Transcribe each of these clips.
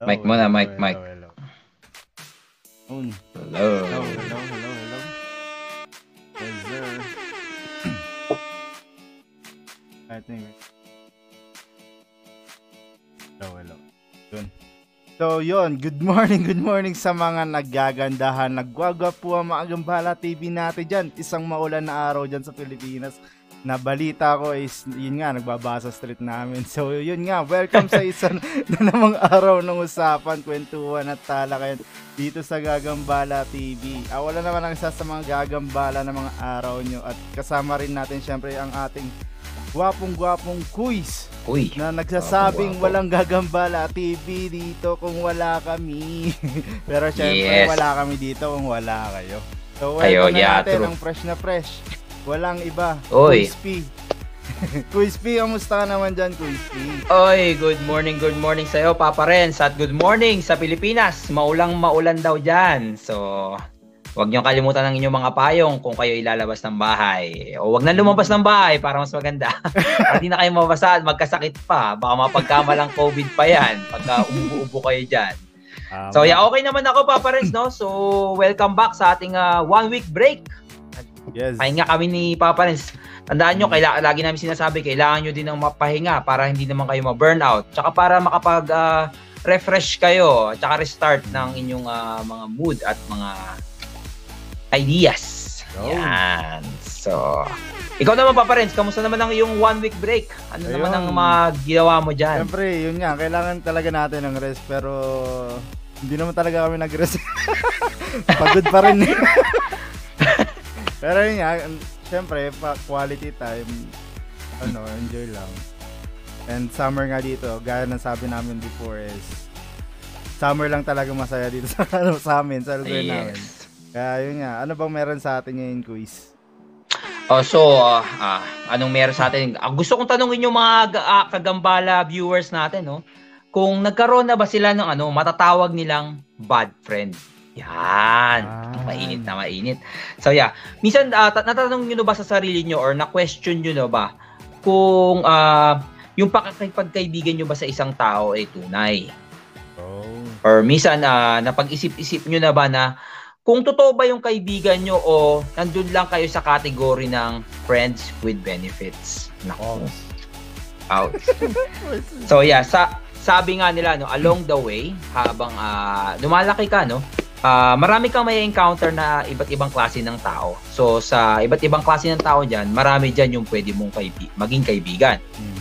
Mic muna, mic, mic. Hello, hello. Hello. Hello, hello, hello, hello. Yes, sir. I think. Hello, hello. Yun. So, yun. Good morning, good morning sa mga nagagandahan. Nagwagwapo ang mga Gambala TV natin dyan. Isang maulan na araw dyan sa Pilipinas. Na balita ko is, yun nga, nagbabasa street namin. So, yun nga, welcome sa isa na namang araw ng usapan, kwentuhan at talakayan dito sa Gagambala TV. Ah, wala naman ang isa sa mga gagambala ng mga araw nyo. At kasama rin natin syempre ang ating gwapong-gwapong quiz Uy. na nagsasabing Gwapo-gwapo. walang Gagambala TV dito kung wala kami. Pero syempre Yes. wala kami dito kung wala kayo. So Kayo, welcome na yeah, natin true. ang fresh na fresh. Walang iba. Oy. Quiz P. Quiz P, kamusta ka naman dyan, Quiz P? Oy, good morning, good morning sa iyo, Papa Renz. At good morning sa Pilipinas. Maulang maulan daw dyan. So, huwag niyo kalimutan ang inyong mga payong kung kayo ilalabas ng bahay. O huwag na lumabas ng bahay para mas maganda. Di na kayo mabasa at magkasakit pa. Baka mapagkamalang COVID pa yan pagka umuubo kayo dyan. So, yeah, okay naman ako, Papa Renz, no? So, welcome back sa ating ah, one-week break. Yes. Pahinga kami ni Papa Renz. Tandaan nyo, kaila, lagi namin sinasabi, kailangan nyo din ng mapahinga para hindi naman kayo ma-burnout. Tsaka para makapag ah, refresh kayo, tsaka restart ng inyong ah, mga mood at mga ideas. Go. Yan. So, ikaw naman Papa Renz, kamusta naman ang iyong one week break? Ano Ayun. naman ang mga ginawa mo dyan? Siyempre, yun nga, kailangan talaga natin ng rest pero hindi naman talaga kami nag-rest. Pagod pa rin. pero yun nga, siyempre, pa quality time, ano, enjoy lang. And summer nga dito, gaya ng sabi namin before is, summer lang talaga masaya dito sa, ano, sa amin, sa lugar namin. Yes. Kaya yun nga, ano bang meron sa atin ngayon, quiz? Oh, so, ah, ah, anong meron sa atin? Ah, gusto kong tanungin yung mga ga- ah, kagambala viewers natin, no? Kung nagkaroon na ba sila ng ano, matatawag nilang bad friend. Yan. Ah. Mainit na mainit. So, yeah. Minsan, ta- natatanong nyo na ba sa sarili nyo or na-question nyo na ba kung ah, yung pakikipagkaibigan nyo ba sa isang tao ay tunay? Oh. Or minsan, ah, napag-isip-isip nyo na ba na kung totoo ba yung kaibigan nyo o nandun lang kayo sa category ng friends with benefits. Nako. Out. So yeah, sa sabi nga nila no, along the way habang ah, lumalaki ka no, ah, marami kang may encounter na iba't ibang klase ng tao. So sa iba't ibang klase ng tao diyan, marami diyan yung pwede mong kaibi- maging kaibigan. Mhm.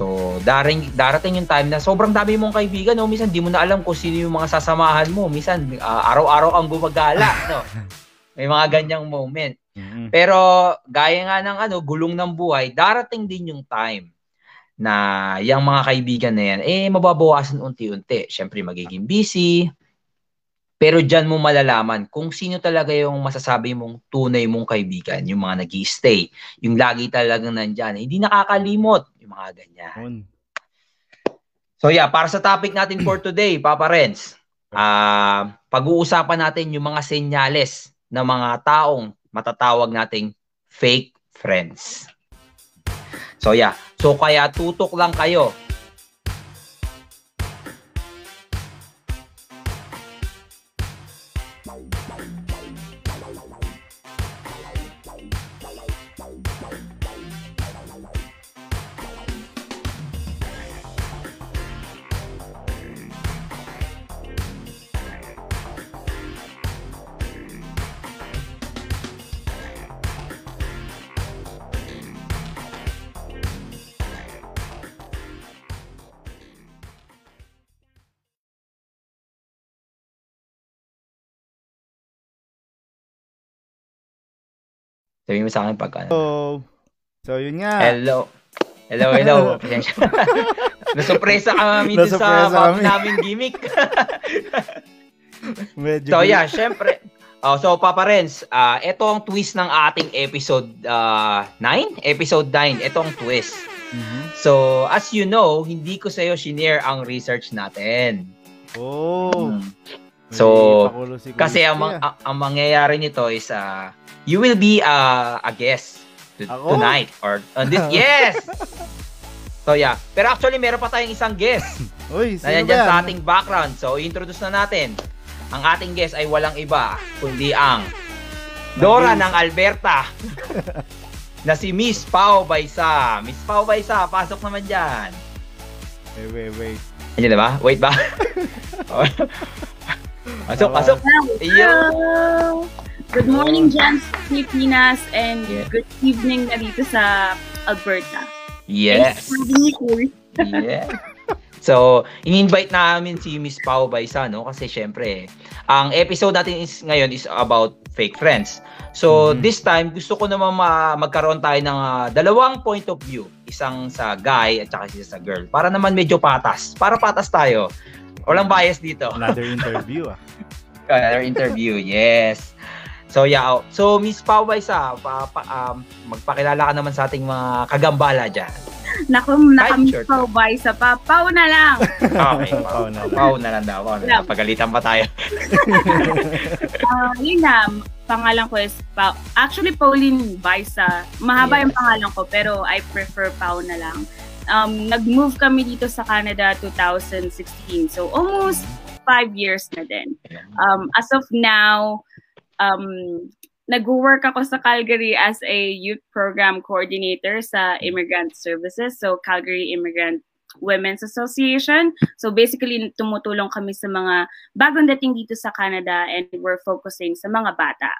So, daring, darating yung time na sobrang dami mong kaibigan, no? Minsan, di mo na alam kung sino yung mga sasamahan mo. Minsan, ah, araw-araw ang gumagala, no? May mga ganyang moment. Mhm. Pero, gaya nga ng ano, gulong ng buhay, darating din yung time na yung mga kaibigan na yan, eh, mababawasan unti-unti. Siyempre, magiging busy. Pero dyan mo malalaman kung sino talaga yung masasabi mong tunay mong kaibigan, yung mga nag stay yung lagi talagang nandyan, hindi nakakalimot, yung mga ganyan. So yeah, para sa topic natin for today, Papa Renz, ah pag-uusapan natin yung mga senyales ng mga taong matatawag nating fake friends. So yeah, so kaya tutok lang kayo. Sabihin mo sa akin pag ano. So, so yun nga. Hello. Hello, hello. Nasurpresa kami dun sa kami. naming gimmick. Medyo So yeah, syempre. Oh, so Papa Renz, ah ito ang twist ng ating episode 9, episode 9. Ito ang twist. Mhm. So, as you know, hindi ko sa iyo shinare ang research natin. Oh. Mm. may So, pakulo si Kasi ang, ang, ang mangyayari nito is ah, you will be ah, a guest to- tonight or on this yes. So yeah, pero actually meron pa tayong isang guest. Uy, ba yan? sa ating background. So, introduce na natin. Ang ating guest ay walang iba, kundi ang Dora ng Alberta. na si Miss Pao Baisa. Miss Pao Baisa, pasok naman dyan. Wait, wait, wait. Ayan ba? Wait ba? pasok, pasok. Iyo. Good morning sa Pilipinas and Yeah. good evening na dito sa Alberta. Yes. Thanks for. Yeah. So, in-invite namin si Miss Pao Baisa, no? Kasi syempre, ang episode natin is, ngayon is about fake friends. So, Mhm. this time, gusto ko naman ma- magkaroon tayo ng ah, dalawang point of view. Isang sa guy at saka isa sa girl. Para naman medyo patas. Para patas tayo. Walang bias dito. Another interview ah. Another interview, yes. So yeah, oh. so Miss Pao Baisa, pa, pa, um, magpakilala ka naman sa ating mga kagambala dyan. Naku, nakamiss sure. pa sa papaw na lang. Okay, Pao Pao na lang. Pao na lang daw. Na lang. Pagalitan pa tayo. Ah, yun na, pangalan ko is Pao. Actually, Pauline Baisa. Mahaba Yes. yung pangalan ko, pero I prefer Pao na lang. Um, nag-move kami dito sa Canada 2016. So, almost five years na din. Um, as of now, um, nag-work ako sa Calgary as a youth program coordinator sa Immigrant Services, so Calgary Immigrant Women's Association. So basically, tumutulong kami sa mga bagong dating dito sa Canada and we're focusing sa mga bata.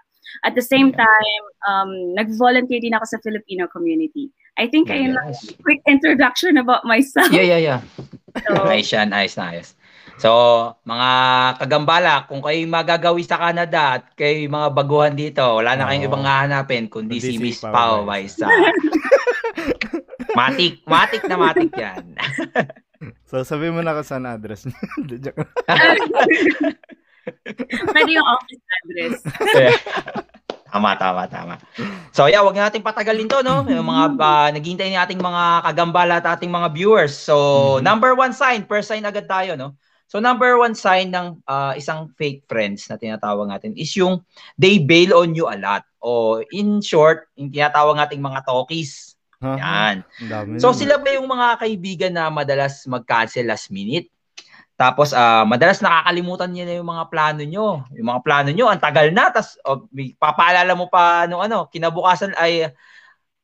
At the same time, um, nag-volunteer din ako sa Filipino community. I think ayun lang Yes. quick introduction about myself. Yeah, yeah, yeah. So, yan, ayos na ayos. So, mga kagambala, kung kayo magagawi sa Canada at kayo mga baguhan dito, wala na kayong Oo. ibang hahanapin kundi Kundi si si Miss Pao Baisa. Baisa. matik, matik na matik yan. So, sabi mo na kung saan address niya. Pwede yung office address. tama, tama, tama. So, yeah, wag natin patagalin to, no? Yung mga uh, naghihintay ni ating mga kagambala at ating mga viewers. So, Mhm. number one sign, first sign agad tayo, no? So, number one sign ng ah, isang fake friends na tinatawag natin is yung they bail on you a lot. O in short, yung tinatawag nating mga talkies. Ha? Yan. Dami So sila ba yung mga kaibigan na madalas mag-cancel last minute? Tapos ah madalas nakakalimutan niyo na yung mga plano nyo. Yung mga plano nyo, ang tagal na. Tapos oh, may- papaalala mo pa nung ano, kinabukasan ay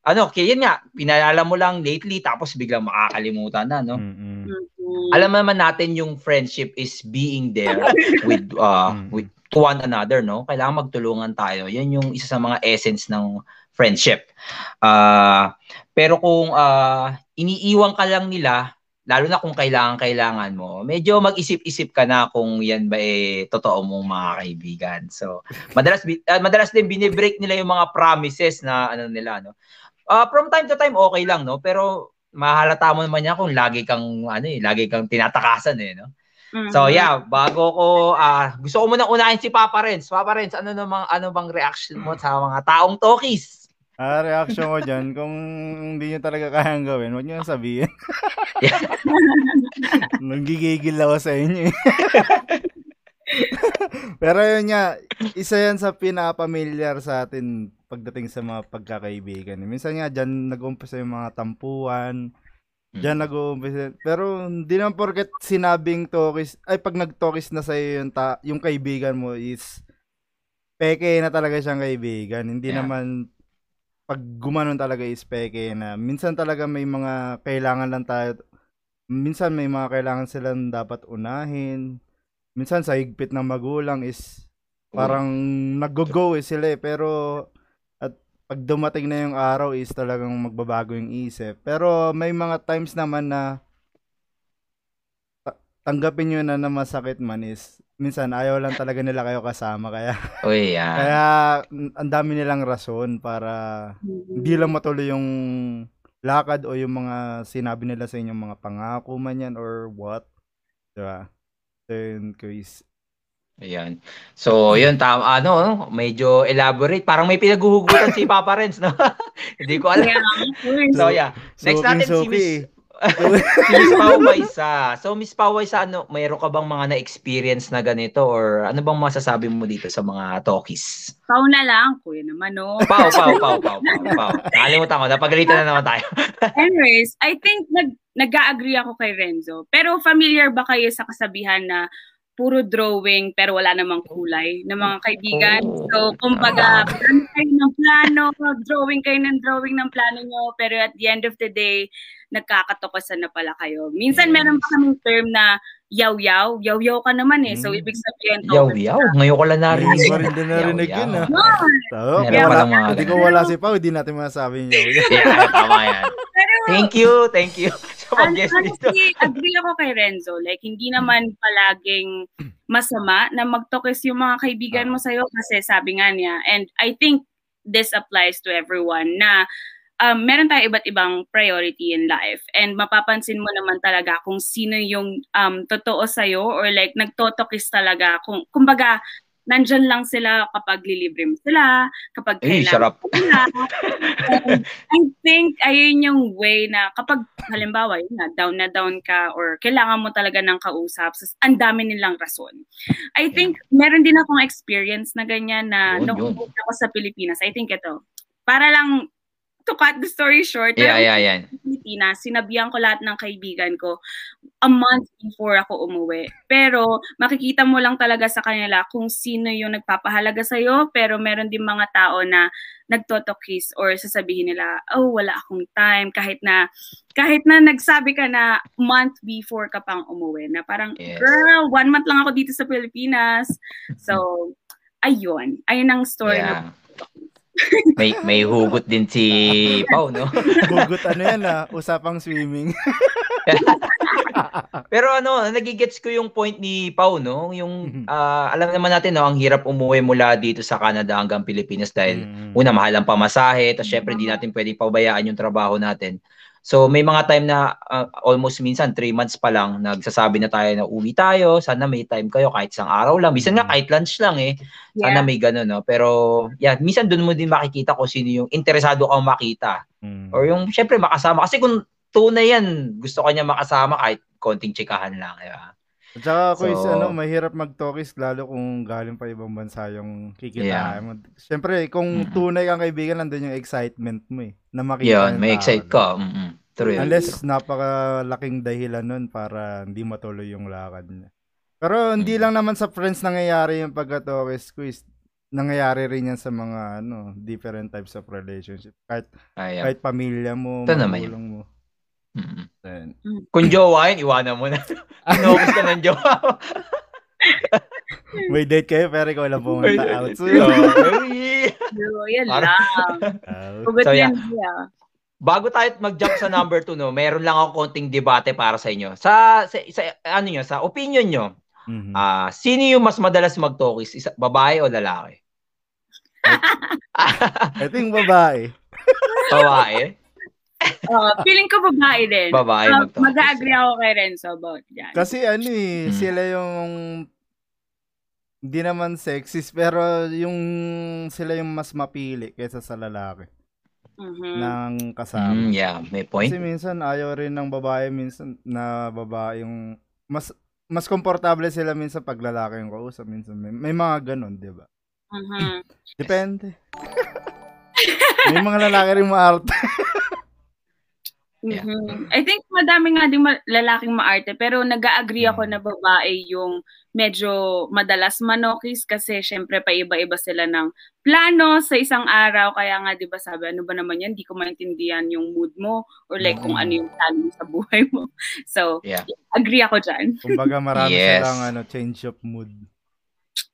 ano, kaya yun nga, pinalala mo lang lately tapos biglang makakalimutan na, no? Mm-mm. Mhm. Alam naman natin yung friendship is being there with uh Mm. with to one another, no? Kailangan magtulungan tayo. Yan yung isa sa mga essence ng friendship. Ah, pero kung ah, iniiwan ka lang nila, lalo na kung kailangan kailangan mo, medyo mag-isip-isip ka na kung yan ba eh totoo mong mga kaibigan. So, madalas bi- ah, madalas din binibreak nila yung mga promises na ano nila, no? Ah, from time to time okay lang, no? Pero mahalata mo naman yan kung lagi kang ano eh, lagi kang tinatakasan eh, no? So Mhm. yeah, bago ko ah gusto ko muna unahin si Papa Renz. Papa Renz, ano namang ano bang reaction mo sa mga taong talkies? Ah, reaction ko dyan, kung hindi nyo talaga kayang gawin, huwag nyo sabihin. Nanggigigil ako sa inyo eh. Pero yun nga, isa yan sa pinapamilyar sa atin pagdating sa mga pagkakaibigan. Minsan nga, dyan nag-umpisa yung mga tampuan, dyan nag-umpisa. Pero hindi naman porket sinabing tokis, ay pag nag-tokis na sa'yo yung, ta- yung kaibigan mo is peke na talaga siyang kaibigan. Hindi Yeah. naman pag gumanon talaga is peke na. Minsan talaga may mga kailangan lang tayo. Minsan may mga kailangan silang dapat unahin. Minsan sa higpit ng magulang is parang nag-go eh sila eh. Pero at pag dumating na yung araw is talagang magbabago yung isip. Pero may mga times naman na ta- tanggapin nyo na na masakit man is minsan ayaw lang talaga nila kayo kasama kaya Uy, yan. kaya mm, ang dami nilang rason para Mhm. hindi lang matuloy yung lakad o yung mga sinabi nila sa inyong mga pangako man yan or what. Diba? So yun, Chris. Ayan. So, yun, tama, ano, medyo elaborate. Parang may pinaghuhugutan si Papa Renz, no? Hindi ko alam. Yeah. So, yeah. Next natin si Suking-suki Miss, si Miss Pao Baisa. So, Miss Pao Baisa, ano, mayroon ka bang mga na-experience na ganito or ano bang masasabi mo dito sa mga talkies? Pao na lang, kuya naman, no? Pao, Pao, Pao, Pao, Pao, Pao. Nakalimutan ko, napagalitan na naman tayo. Anyways, I think nag nag-agree ako kay Renzo. Pero familiar ba kayo sa kasabihan na puro drawing pero wala namang kulay ng mga kaibigan. So, kumbaga, plano kayo ng plano, drawing kayo ng drawing ng plano nyo, pero at the end of the day, nagkakatokosan na pala kayo. Minsan, meron pa kaming term na yaw-yaw. Yaw-yaw ka naman eh. So, hmm. ibig sabihin... Yaw-yaw? Ngayon ko lang narinig. Ngayon ko rin din narinig yun ah. So, hindi ko wala si Pao, hindi natin masasabi yung yaw-yaw. yeah, tama yan. Thank you, thank you sa pag-guest dito. agree ako kay Renzo. Like, hindi naman palaging masama na magtokis yung mga kaibigan mo sa'yo kasi sabi nga niya, and I think this applies to everyone na um, meron tayong iba't ibang priority in life. And mapapansin mo naman talaga kung sino yung um, totoo sa'yo or like nagtotokis talaga. Kung, kumbaga, nandyan lang sila kapag lilibre mo sila, kapag kailangan sarap. sila. I think ayun yung way na kapag halimbawa yun na, down na down ka or kailangan mo talaga ng kausap, so, ang dami nilang rason. I think yeah. meron din akong experience na ganyan na yun, nung yun. ako sa Pilipinas. I think ito, para lang to cut the story short, yeah, yeah, yeah. Pilipinas, sinabihan ko lahat ng kaibigan ko a month before ako umuwi. Pero makikita mo lang talaga sa kanila kung sino yung nagpapahalaga sa'yo, pero meron din mga tao na nagtotokis or sasabihin nila, oh, wala akong time. Kahit na, kahit na nagsabi ka na month before ka pang umuwi, na parang, yes. girl, one month lang ako dito sa Pilipinas. So, ayun. Ayun ang story yeah. na may may hugot din si Pau, no? hugot ano yan ah, usapang swimming. Pero ano, nagigets ko yung point ni Pau, no? Yung uh, alam naman natin no, ang hirap umuwi mula dito sa Canada hanggang Pilipinas dahil mm. una mahal ang pamasahe, tapos syempre hindi natin pwedeng pabayaan yung trabaho natin. So may mga time na uh, almost minsan 3 months pa lang nagsasabi na tayo na uwi tayo, sana may time kayo kahit isang araw lang. Minsan nga kahit lunch lang eh. Sana yeah. may ganun no. Pero yeah, minsan doon mo din makikita kung sino yung interesado kang makita. Mm. Or yung syempre makasama kasi kung tunay yan, gusto ko niya makasama kahit konting chikahan lang, di ba? At saka so, is, ano, mahirap mag-talkies lalo kung galing pa ibang bansa yung kikitain yeah. mo. Siyempre, kung mm-hmm. tunay kang kaibigan, nandun yung excitement mo eh. Na makita Yun, may excite ka. Mm-hmm. True. Unless true. napakalaking dahilan nun para hindi matuloy yung lakad niya. Pero hindi mm-hmm. lang naman sa friends nangyayari yung pagka-talkies quiz. Nangyayari rin yan sa mga ano different types of relationship. Kahit, Ay, kahit pamilya mo, Ito magulang mo. Mm-hmm. Kung jowa yun, iwanan mo na. Inokos ka ng jowa. May date kayo pero ikaw lang pumunta out. So, yan lang. Uh, so, yeah. Bago tayo mag-jump sa number 2, no, meron lang ako konting debate para sa inyo. Sa, sa, sa ano nyo, sa opinion nyo, mm-hmm. uh, sino yung mas madalas mag-talkies? Isa, babae o lalaki? I think babae. babae? Uh, feeling ko babae din. Babae uh, Mag-agree ako kay Renzo about yan. Kasi ano eh, hmm. sila yung hindi naman sexist pero yung sila yung mas mapili kaysa sa lalaki. Mm-hmm. ng kasama. Mm, yeah, may point. Kasi minsan ayaw rin ng babae minsan na babae yung mas mas komportable sila minsan pag lalaki yung kausap minsan may, may mga ganun, 'di ba? Mhm. Depende. may mga lalaki rin maarte. Yeah. Mm-hmm. I think madami nga din ma- lalaking maarte pero nag-agree ako mm. na babae yung medyo madalas manokis kasi syempre pa iba-iba sila ng plano sa isang araw kaya nga 'di ba sabi ano ba naman yan hindi ko maintindihan yung mood mo or like kung ano yung plano mo sa buhay mo. So, yeah. agree ako diyan. Kumbaga marami yes. silang ano change of mood.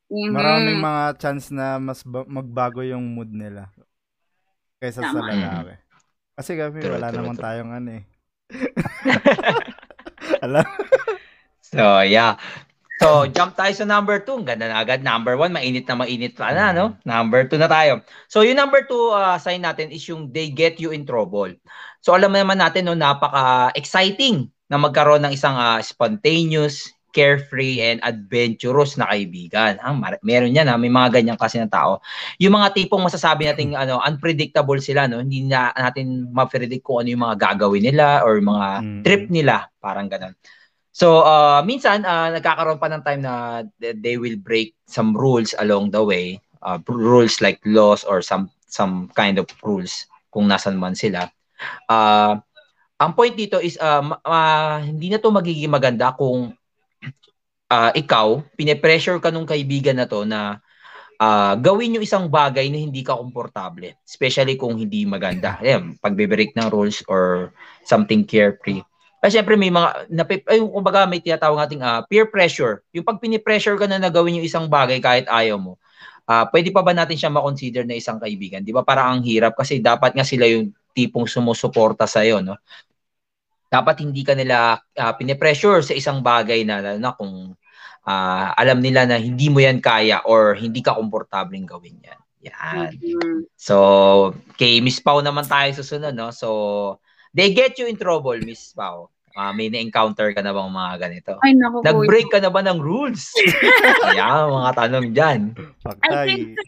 Mm-hmm. Maraming mga chance na mas ba- magbago yung mood nila kaysa Tama. sa lalaki. Kasi kami true, wala true, naman true. tayong ano eh. Alam. so, yeah. So, jump tayo sa number 2. Ganda na agad. Number 1, mainit na mainit pa na, no? Mm. Number 2 na tayo. So, yung number 2 uh, sign natin is yung they get you in trouble. So, alam naman natin, no, napaka-exciting na magkaroon ng isang uh, spontaneous, carefree and adventurous na kaibigan. Ha? Meron yan ha, may mga ganyan kasi ng tao. Yung mga tipong masasabi natin ano, unpredictable sila no, hindi na natin ma-predict kung ano yung mga gagawin nila or mga mm-hmm. trip nila, parang ganun. So, uh, minsan uh, nagkakaroon pa ng time na they will break some rules along the way, uh, rules like laws or some some kind of rules kung nasan man sila. Uh, ang point dito is uh, uh, hindi na to magiging maganda kung uh, ikaw, pine-pressure ka nung kaibigan na to na uh, gawin yung isang bagay na hindi ka komportable. Especially kung hindi maganda. Ayan, pagbe-break ng rules or something carefree. Kasi syempre may mga, napip, ay, kumbaga may tinatawag nating uh, peer pressure. Yung pag pinipressure ka na na gawin yung isang bagay kahit ayaw mo, uh, pwede pa ba natin siya ma-consider na isang kaibigan? Di ba? Parang ang hirap kasi dapat nga sila yung tipong sumusuporta sa iyo, no? Dapat hindi ka nila uh, pinipressure sa isang bagay na, na kung uh, alam nila na hindi mo yan kaya or hindi ka komportableng gawin yan. Yan. Mm-hmm. So, kay Miss Pau naman tayo susunod, no? So, they get you in trouble, Miss Pau. Uh, may na-encounter ka na bang mga ganito? Ay, naku, Nag-break ka na ba ng rules? Ayan, mga tanong dyan. I think,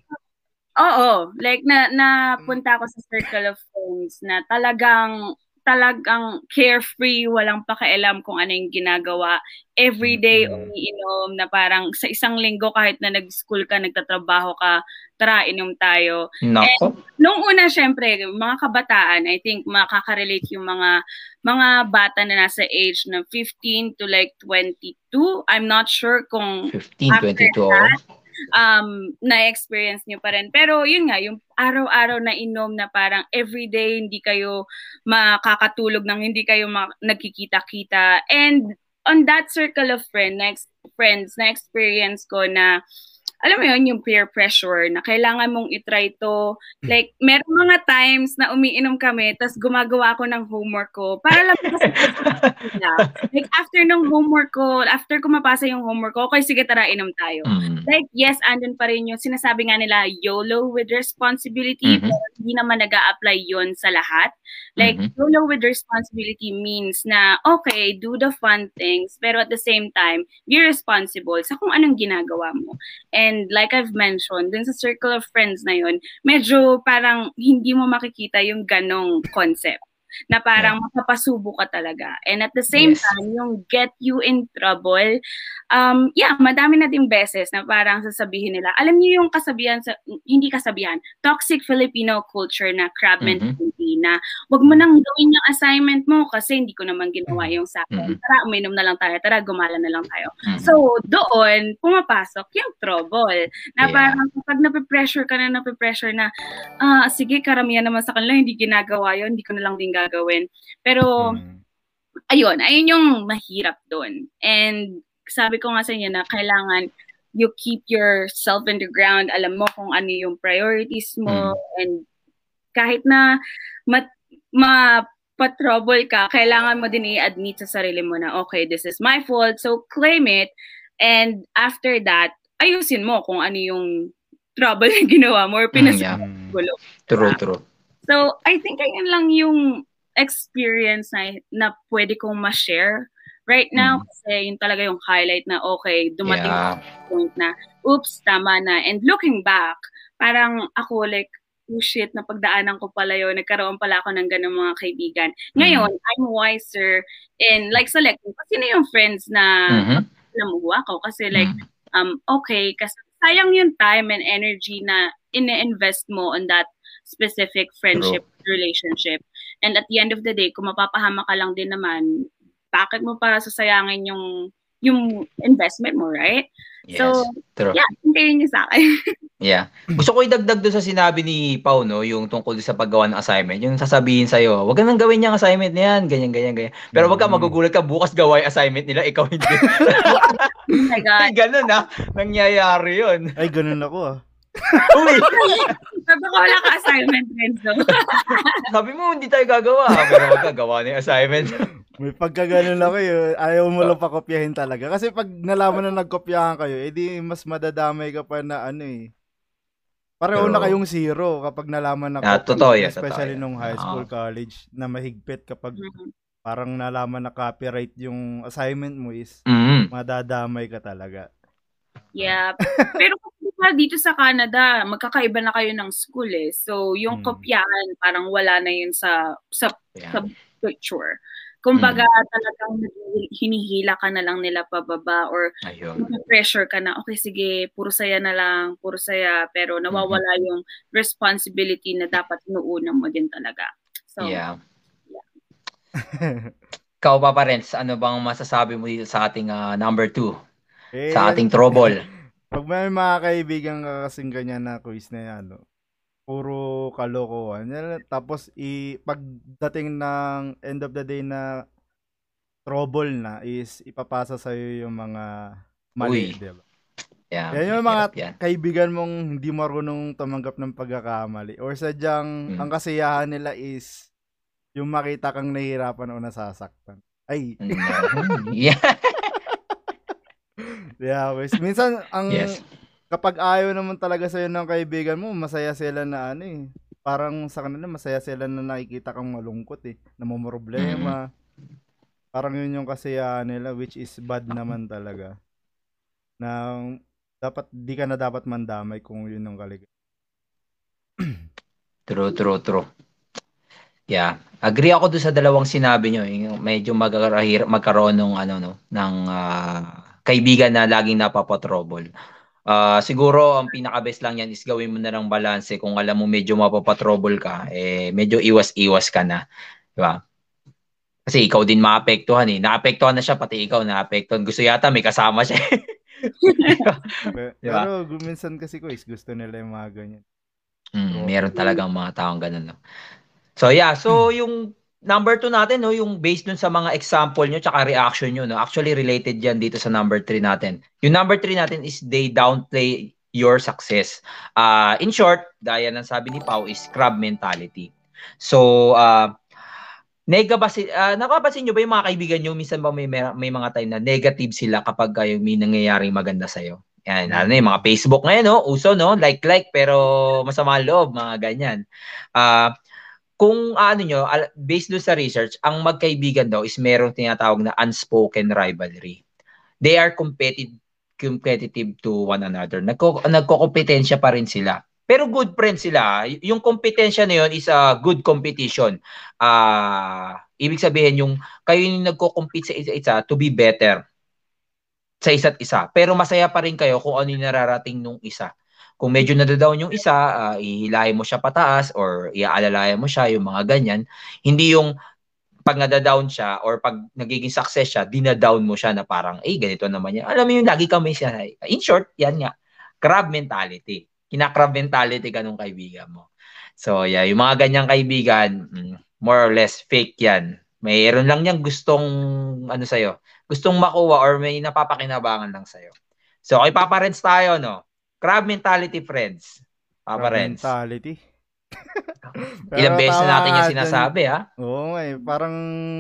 oo. Like, na, napunta ako sa circle of friends na talagang talagang carefree, walang pakialam kung ano yung ginagawa. Every day mm-hmm. umiinom na parang sa isang linggo kahit na nag-school ka, nagtatrabaho ka, tara inom tayo. Nako. And nung una syempre, mga kabataan, I think makaka-relate yung mga mga bata na nasa age na 15 to like 22. I'm not sure kung 15, 22. That, um, na-experience nyo pa rin. Pero yun nga, yung araw-araw na inom na parang everyday hindi kayo makakatulog nang hindi kayo ma- nagkikita-kita. And on that circle of friend, next friends, na experience ko na alam mo yun, yung peer pressure na kailangan mong itry to. Like, meron mga times na umiinom kami, tapos gumagawa ako ng homework ko para lang Like, after ng homework ko, after ko mapasa yung homework ko, okay, sige, tara, inom tayo. Mm-hmm. Like, yes, andun pa rin yung sinasabi nga nila, YOLO with responsibility, mm-hmm. pero hindi naman nag apply yon sa lahat. Like, mm-hmm. YOLO with responsibility means na, okay, do the fun things, pero at the same time, be responsible sa kung anong ginagawa mo. And And like I've mentioned, dun sa circle of friends na yun, medyo parang hindi mo makikita yung ganong concept na parang yeah. mapapasubo ka talaga. And at the same yes. time, yung get you in trouble, um, yeah, madami na din beses na parang sasabihin nila, alam niyo yung kasabihan, sa, hindi kasabihan, toxic Filipino culture na crab mm-hmm. mentality na wag mo nang gawin yung assignment mo kasi hindi ko naman ginawa yung sa akin. Mm-hmm. Tara, uminom na lang tayo. Tara, gumala na lang tayo. Mm-hmm. So, doon, pumapasok yung trouble. Na yeah. parang kapag nape-pressure ka na, nape-pressure na, ah, sige, karamihan naman sa kanila, hindi ginagawa yon hindi ko na lang din gagawin. Pero, mm. ayun, ayun yung mahirap doon. And sabi ko nga sa inyo na kailangan you keep yourself in the ground, alam mo kung ano yung priorities mo, mm. and kahit na mat, ma pa-trouble ka, kailangan mo din i-admit sa sarili mo na, okay, this is my fault, so claim it, and after that, ayusin mo kung ano yung trouble na ginawa mo or pinasugulo. Mm, yeah. True, true. So, I think ayun lang yung experience na, na pwede kong ma-share right now mm. kasi yun talaga yung highlight na okay, dumating yeah. point na oops, tama na. And looking back, parang ako like oh shit, napagdaanan ko pala yun. Nagkaroon pala ako ng ganung mga kaibigan. Ngayon, mm I'm wiser in like selecting sino yung friends na mm-hmm. namuha ko. Kasi like, mm um, okay, kasi sayang yung time and energy na ine-invest mo on that specific friendship True. relationship. And at the end of the day, kung mapapahama ka lang din naman, bakit mo pa sasayangin yung yung investment mo, right? Yes, so, true. yeah, hintayin niyo sa akin. yeah. Gusto ko idagdag doon sa sinabi ni Pau, no, yung tungkol sa paggawa ng assignment. Yung sasabihin sa'yo, wag ka nang gawin yung assignment na yan, ganyan, ganyan, ganyan. Pero wag ka mm-hmm. magugulat ka, bukas gawa yung assignment nila, ikaw hindi. oh my God. ganun ha, nangyayari yun. Ay, ganun ako ah. Uy! Sabi ko wala ka assignment, Renzo. Sabi mo, hindi tayo gagawa. Pero wag ka, gawa na yung assignment. May pagkaganon ako yun. Ayaw mo lang pakopyahin talaga. Kasi pag nalaman na nagkopyahan kayo, edi mas madadamay ka pa na ano eh. Pareho na kayong zero kapag nalaman na ah, totoo yan, especially totoo nung high school, college, na mahigpit kapag mm-hmm. parang nalaman na copyright yung assignment mo is mm-hmm. madadamay ka talaga. Yeah. Pero dito sa Canada, magkakaiba na kayo ng school eh. So, yung mm. kopyahan, parang wala na yun sa sa, yeah. sa picture. Kumbaga, mm. talagang hinihila ka na lang nila pababa or pressure ka na, okay, sige, puro saya na lang, puro saya, pero nawawala mm-hmm. yung responsibility na dapat inuuna mo din talaga. So, yeah. yeah. Ikaw pa Parents, ano bang masasabi mo dito sa ating uh, number 2? Eh, sa ating trouble. Pag may mga kaibigan ka kasing ganyan na quiz na yan, no? puro kalokohan. Tapos, i, pagdating ng end of the day na trouble na is ipapasa sa iyo yung mga mali, di ba? Yeah, yan yung mga yan. kaibigan mong hindi marunong tumanggap ng pagkakamali. Or sadyang, mm. ang kasiyahan nila is yung makita kang nahihirapan o nasasaktan. Ay. Mm. Yeah. yeah, minsan ang yes kapag ayaw naman talaga sa'yo ng kaibigan mo, masaya sila na ano eh. Parang sa kanila, masaya sila na nakikita kang malungkot eh. Namumroblema. Mm-hmm. Parang yun yung kasiyahan nila, which is bad naman talaga. Na dapat, di ka na dapat mandamay kung yun yung kaligay. true, true, true. Yeah. Agree ako doon sa dalawang sinabi nyo. Yung medyo magkaroon ng ano no, ng uh, kaibigan na laging napapatrobol. Uh, siguro ang pinaka-best lang yan is gawin mo na ng balance kung alam mo medyo mapapatrobol ka, eh medyo iwas-iwas ka na. Di ba? Kasi ikaw din maapektuhan eh. Naapektuhan na siya, pati ikaw naapektuhan. Gusto yata may kasama siya. diba? Pero minsan kasi ko is gusto nila yung mga ganyan. Mm, meron talagang mga taong ganun. No? So yeah, so yung number 2 natin, no, yung based dun sa mga example nyo tsaka reaction nyo, no, actually related yan dito sa number 3 natin. Yung number 3 natin is they downplay your success. Uh, in short, gaya ng sabi ni Pau, is crab mentality. So, uh, nega ba si, uh, nakapansin nyo ba yung mga kaibigan nyo, minsan ba may, may mga time na negative sila kapag kayo may nangyayaring maganda sa'yo? Yan, ano yung mga Facebook ngayon, no? Uso, no? Like-like, pero masama loob, mga ganyan. Uh, kung ano nyo, based doon sa research, ang magkaibigan daw is merong tinatawag na unspoken rivalry. They are competitive competitive to one another. Nagko nagko-kompetensya pa rin sila. Pero good friends sila. Yung kompetensya na yun is a good competition. Uh, ibig sabihin yung kayo yung nagko-compete sa isa-isa to be better sa isa't isa. Pero masaya pa rin kayo kung ano yung nararating nung isa. Kung medyo nadadown yung isa, uh, ihilahin mo siya pataas or iaalalayan mo siya, yung mga ganyan. Hindi yung pag nadadown siya or pag nagiging success siya, dinadown mo siya na parang, eh, ganito naman yan. Alam mo yung lagi kami siya. In short, yan nga. Crab mentality. Kina-crab mentality ka nung kaibigan mo. So, yeah, yung mga ganyang kaibigan, mm, more or less fake yan. Mayroon lang niyang gustong, ano sa'yo, gustong makuha or may napapakinabangan lang sa'yo. So, kay Papa Renz tayo, no? Crab mentality, friends. Papa Crab Renz. mentality. Ilang beses na natin yung sinasabi, ha? Oo, eh. Parang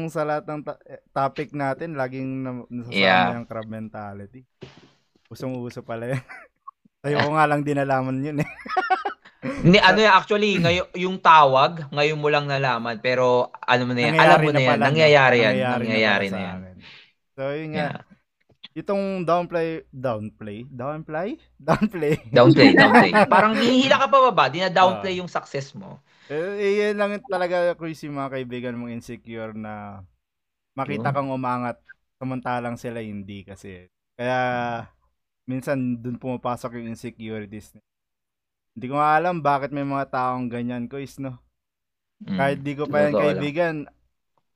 sa lahat ng ta- eh, topic natin, laging nasasama yeah. yung crab mentality. Usong-uso pala yan. Tayo ko nga lang din nalaman yun eh. Ni ano yan, actually, ngayon, yung tawag, ngayon mo lang nalaman, pero ano mo na yan, alam mo na, na yan, nangyayari yan, nangyayari, nangyayari na, na yan. So, yun nga. Yeah. Itong downplay, downplay, downplay, downplay. Downplay, downplay. Parang hihila ka pa ba ba? Dina-downplay uh, yung success mo. Eh, yan lang talaga ko yung mga kaibigan mong insecure na makita kang umangat samantalang sila hindi kasi. Kaya minsan dun pumapasok yung insecurities. Hindi ko alam bakit may mga taong ganyan ko is no. Mm, kahit di ko pa yan kaibigan,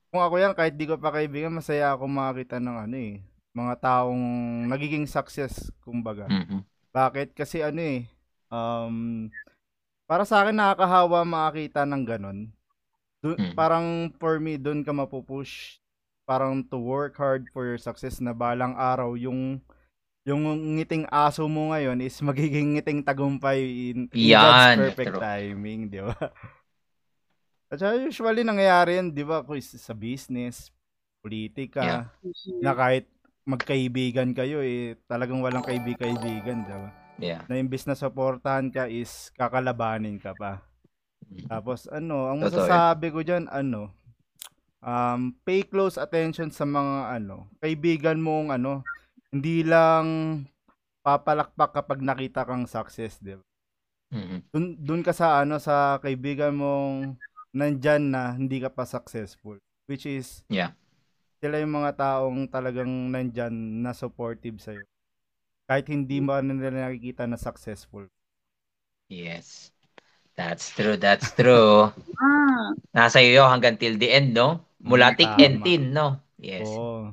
kung ako yan, kahit di ko pa kaibigan, masaya ako makakita ng ano eh, mga taong nagiging success kumbaga. Mm-hmm. Bakit? Kasi ano eh um para sa akin nakakahawa makakita ng ganun. Dun, mm-hmm. Parang for me doon ka mapupush parang to work hard for your success na balang araw yung yung ngiting aso mo ngayon is magiging ngiting tagumpay in, in Yan, God's perfect true. timing, di ba? At usually nangyayari yan, di ba, sa business, politika, yeah. na kahit magkaibigan kayo eh talagang walang kaibig-kaibigan, 'di ba? Yeah. Na imbis na suportahan ka is kakalabanin ka pa. Mm-hmm. Tapos ano, ang masasabi ko diyan ano, um pay close attention sa mga ano, kaibigan mong ano, hindi lang papalakpak kapag nakita kang success, 'di ba? Mm-hmm. Dun, dun ka sa ano sa kaibigan mong nandyan na hindi ka pa successful which is yeah sila yung mga taong talagang nandyan na supportive sa'yo. Kahit hindi mo nila nakikita na successful. Yes. That's true, that's true. ah. Nasa iyo hanggang till the end, no? Mula Tama. and thin, no? Yes. Oo.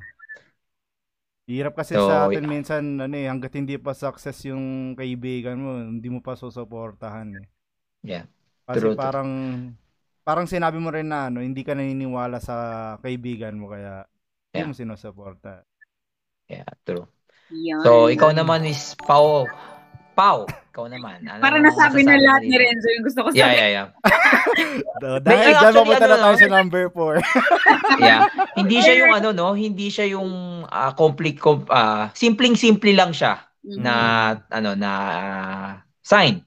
Hirap kasi So, sa atin minsan ano eh, hangga't hindi pa success yung kaibigan mo, hindi mo pa susuportahan eh. Yeah. Kasi True, true. parang parang sinabi mo rin na ano, hindi ka naniniwala sa kaibigan mo kaya Yeah. mo sinusuporta. Yeah, true. Yan. So, ikaw naman, Miss Pao. Pao, ikaw naman. Ano Para nasabi na lahat ni? Renzo yung gusto ko Yeah, sabihin. yeah, yeah. Do- Dahil dyan actually, mapunta na ano, tayo no? sa number 4. yeah. Hindi siya yung ano, no? Hindi siya yung uh, complete, com- ah, simpleng-simple lang siya Mhm. na, ano, na ah, sign.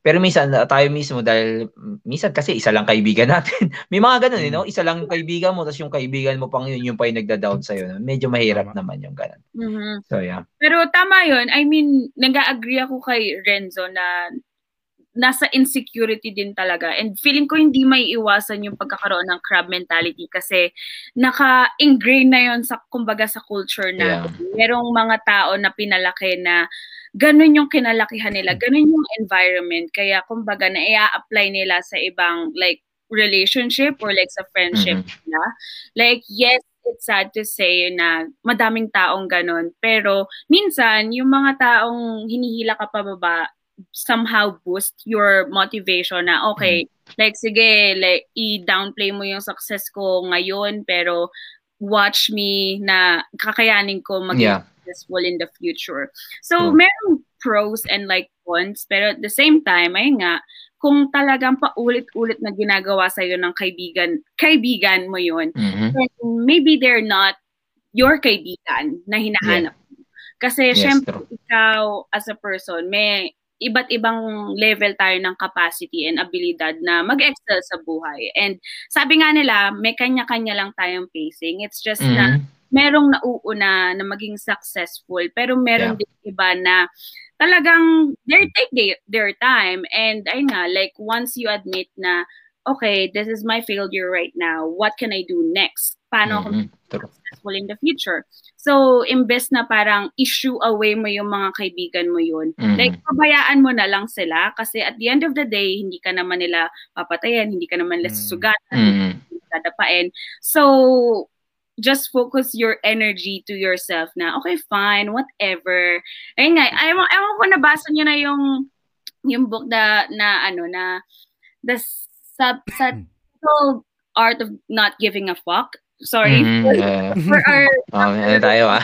Pero minsan, ah, tayo mismo, dahil mm, minsan kasi isa lang kaibigan natin. May mga ganun, eh, no? Isa lang yung kaibigan mo, tapos yung kaibigan mo pang yun, yung pa yung nagda-down sa'yo. No? Medyo mahirap Tama. naman yung ganun. Mhm. So, yeah. Pero tama yun. I mean, nag-agree ako kay Renzo na nasa insecurity din talaga. And feeling ko hindi may iwasan yung pagkakaroon ng crab mentality kasi naka-ingrain na yon sa, kumbaga, sa culture natin. Merong mga tao na pinalaki na ganun yung kinalakihan nila, ganun yung environment. Kaya, kumbaga, na i-apply nila sa ibang, like, relationship or like sa friendship Mhm. nila. Like, yes, it's sad to say na madaming taong ganun. Pero, minsan, yung mga taong hinihila ka pababa, somehow boost your motivation na, okay, like, sige, like, i-downplay mo yung success ko ngayon, pero watch me na kakayanin ko maging Yeah. Successful in the future. So, True. merong pros and like cons, pero at the same time, ay nga, kung talagang paulit-ulit na ginagawa sa'yo ng kaibigan, kaibigan mo yun, Mhm. then maybe they're not your kaibigan na hinahanap mo. Kasi Yes, syempre, true. ikaw as a person, may iba't ibang level tayo ng capacity and abilidad na mag-excel sa buhay. And sabi nga nila, may kanya-kanya lang tayong pacing. It's just na Mhm. Merong nauuna na maging successful, pero meron Yeah. din iba na talagang they take their, their time. And ayun nga, like once you admit na, okay, this is my failure right now, what can I do next? Paano ako Mhm. True. successful in the future? So, imbes na parang issue away mo yung mga kaibigan mo yun, Mhm. like, pabayaan mo na lang sila kasi at the end of the day, hindi ka naman nila papatayan, hindi ka naman nila susugatan, Mhm. hindi ka dadapain. So, just focus your energy to yourself na, okay, fine, whatever. Ayun nga, ewan, ewan ko nabasa niyo na yung yung book na, na ano, na the sub, subtle art of not giving a fuck. Sorry. For, Yeah. for our Oh, ano tayo ah.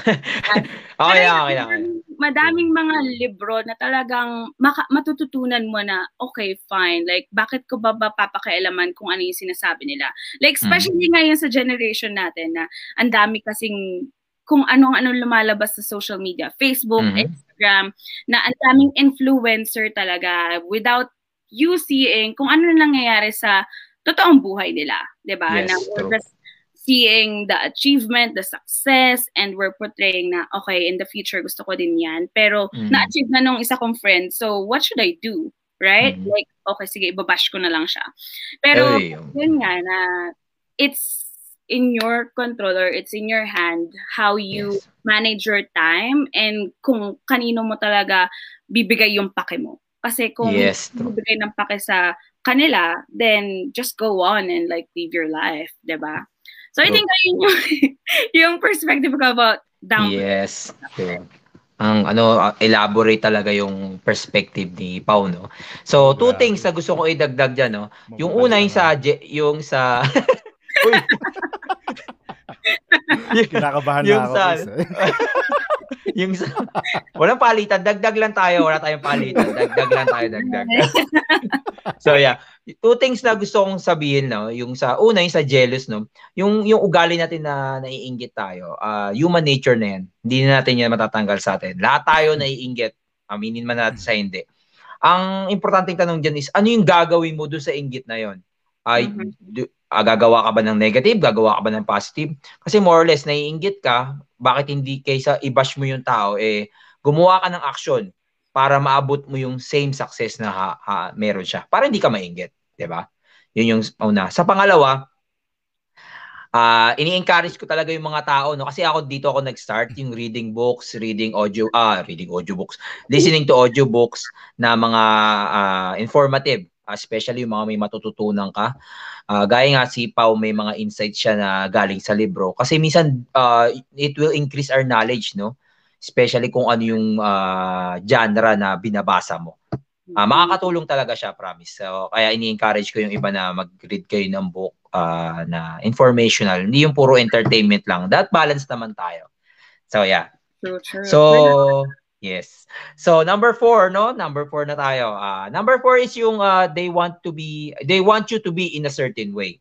okay lang, okay okay lang. Madaming mga libro na talagang maka- matututunan mo na, okay, fine, like, bakit ko ba ba papakialaman kung ano yung sinasabi nila? Like, especially ngayon sa generation natin na ang dami kasing kung anong-anong lumalabas sa social media, Facebook, Mhm. Instagram, na ang daming influencer talaga without you seeing kung ano na nangyayari sa totoong buhay nila, 'di ba? Yes, na we're true. Seeing the achievement, the success, and we're portraying na, okay, in the future, gusto ko din yan. Pero, Mhm. na-achieve na nung isa kong friend, so what should I do? Right? Mhm. Like, okay, sige, ibabash ko na lang siya. Pero, Ay, yun nga na, it's in your control or it's in your hand how you Yes. manage your time and kung kanino mo talaga bibigay yung pake mo. Kasi kung Yes, bibigay ng pake sa kanila, then just go on and like live your life, 'di ba? So I think ayun yung, yung perspective ko about down. Yes. True. Ang ano, uh, elaborate talaga yung perspective ni Pau, no? So, two Grabe. things na gusto ko idagdag dyan, no? Yung una, yung sa, yung sa, Uy! Kinakabahan Yung na ako. sa- eh. yung sa, walang palitan, dagdag lang tayo, wala tayong palitan, dagdag lang tayo, dagdag. so yeah, two things na gusto kong sabihin, no? Yung sa, una, yung sa jealous, no? Yung, yung ugali natin na naiinggit tayo, ah, human nature na yan, hindi na natin yan matatanggal sa atin. Lahat tayo naiinggit, aminin man natin sa hindi. Ang importanteng tanong dyan is, ano yung gagawin mo doon sa inggit na yon? Ay, Mhm. do- ah, gagawa ka ba ng negative? Gagawa ka ba ng positive? Kasi more or less, naiinggit ka, bakit hindi kaysa i-bash mo yung tao, eh, gumawa ka ng action para maabot mo yung same success na ha, ha- meron siya. Para hindi ka mainggit. 'di ba? Yun yung una. Sa pangalawa, ah ini-encourage ko talaga yung mga tao, no? Kasi ako dito ako nag-start, yung reading books, reading audio, ah, reading audio books, listening to audio books na mga ah, informative especially yung mga may matututunan ka. Uh, gaya nga si Pau, may mga insights siya na galing sa libro. Kasi minsan, uh, it will increase our knowledge, no? Especially kung ano yung uh, genre na binabasa mo. Uh, makakatulong talaga siya, promise. So, kaya ini-encourage ko yung iba na mag-read kayo ng book uh, na informational. Hindi yung puro entertainment lang. That balance naman tayo. So, yeah. True, true. So, Yes. So number four, no? Number four na tayo. Uh, number four is yung uh, they want to be, they want you to be in a certain way.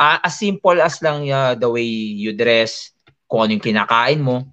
Uh, as simple as lang uh, the way you dress, kung ano yung kinakain mo,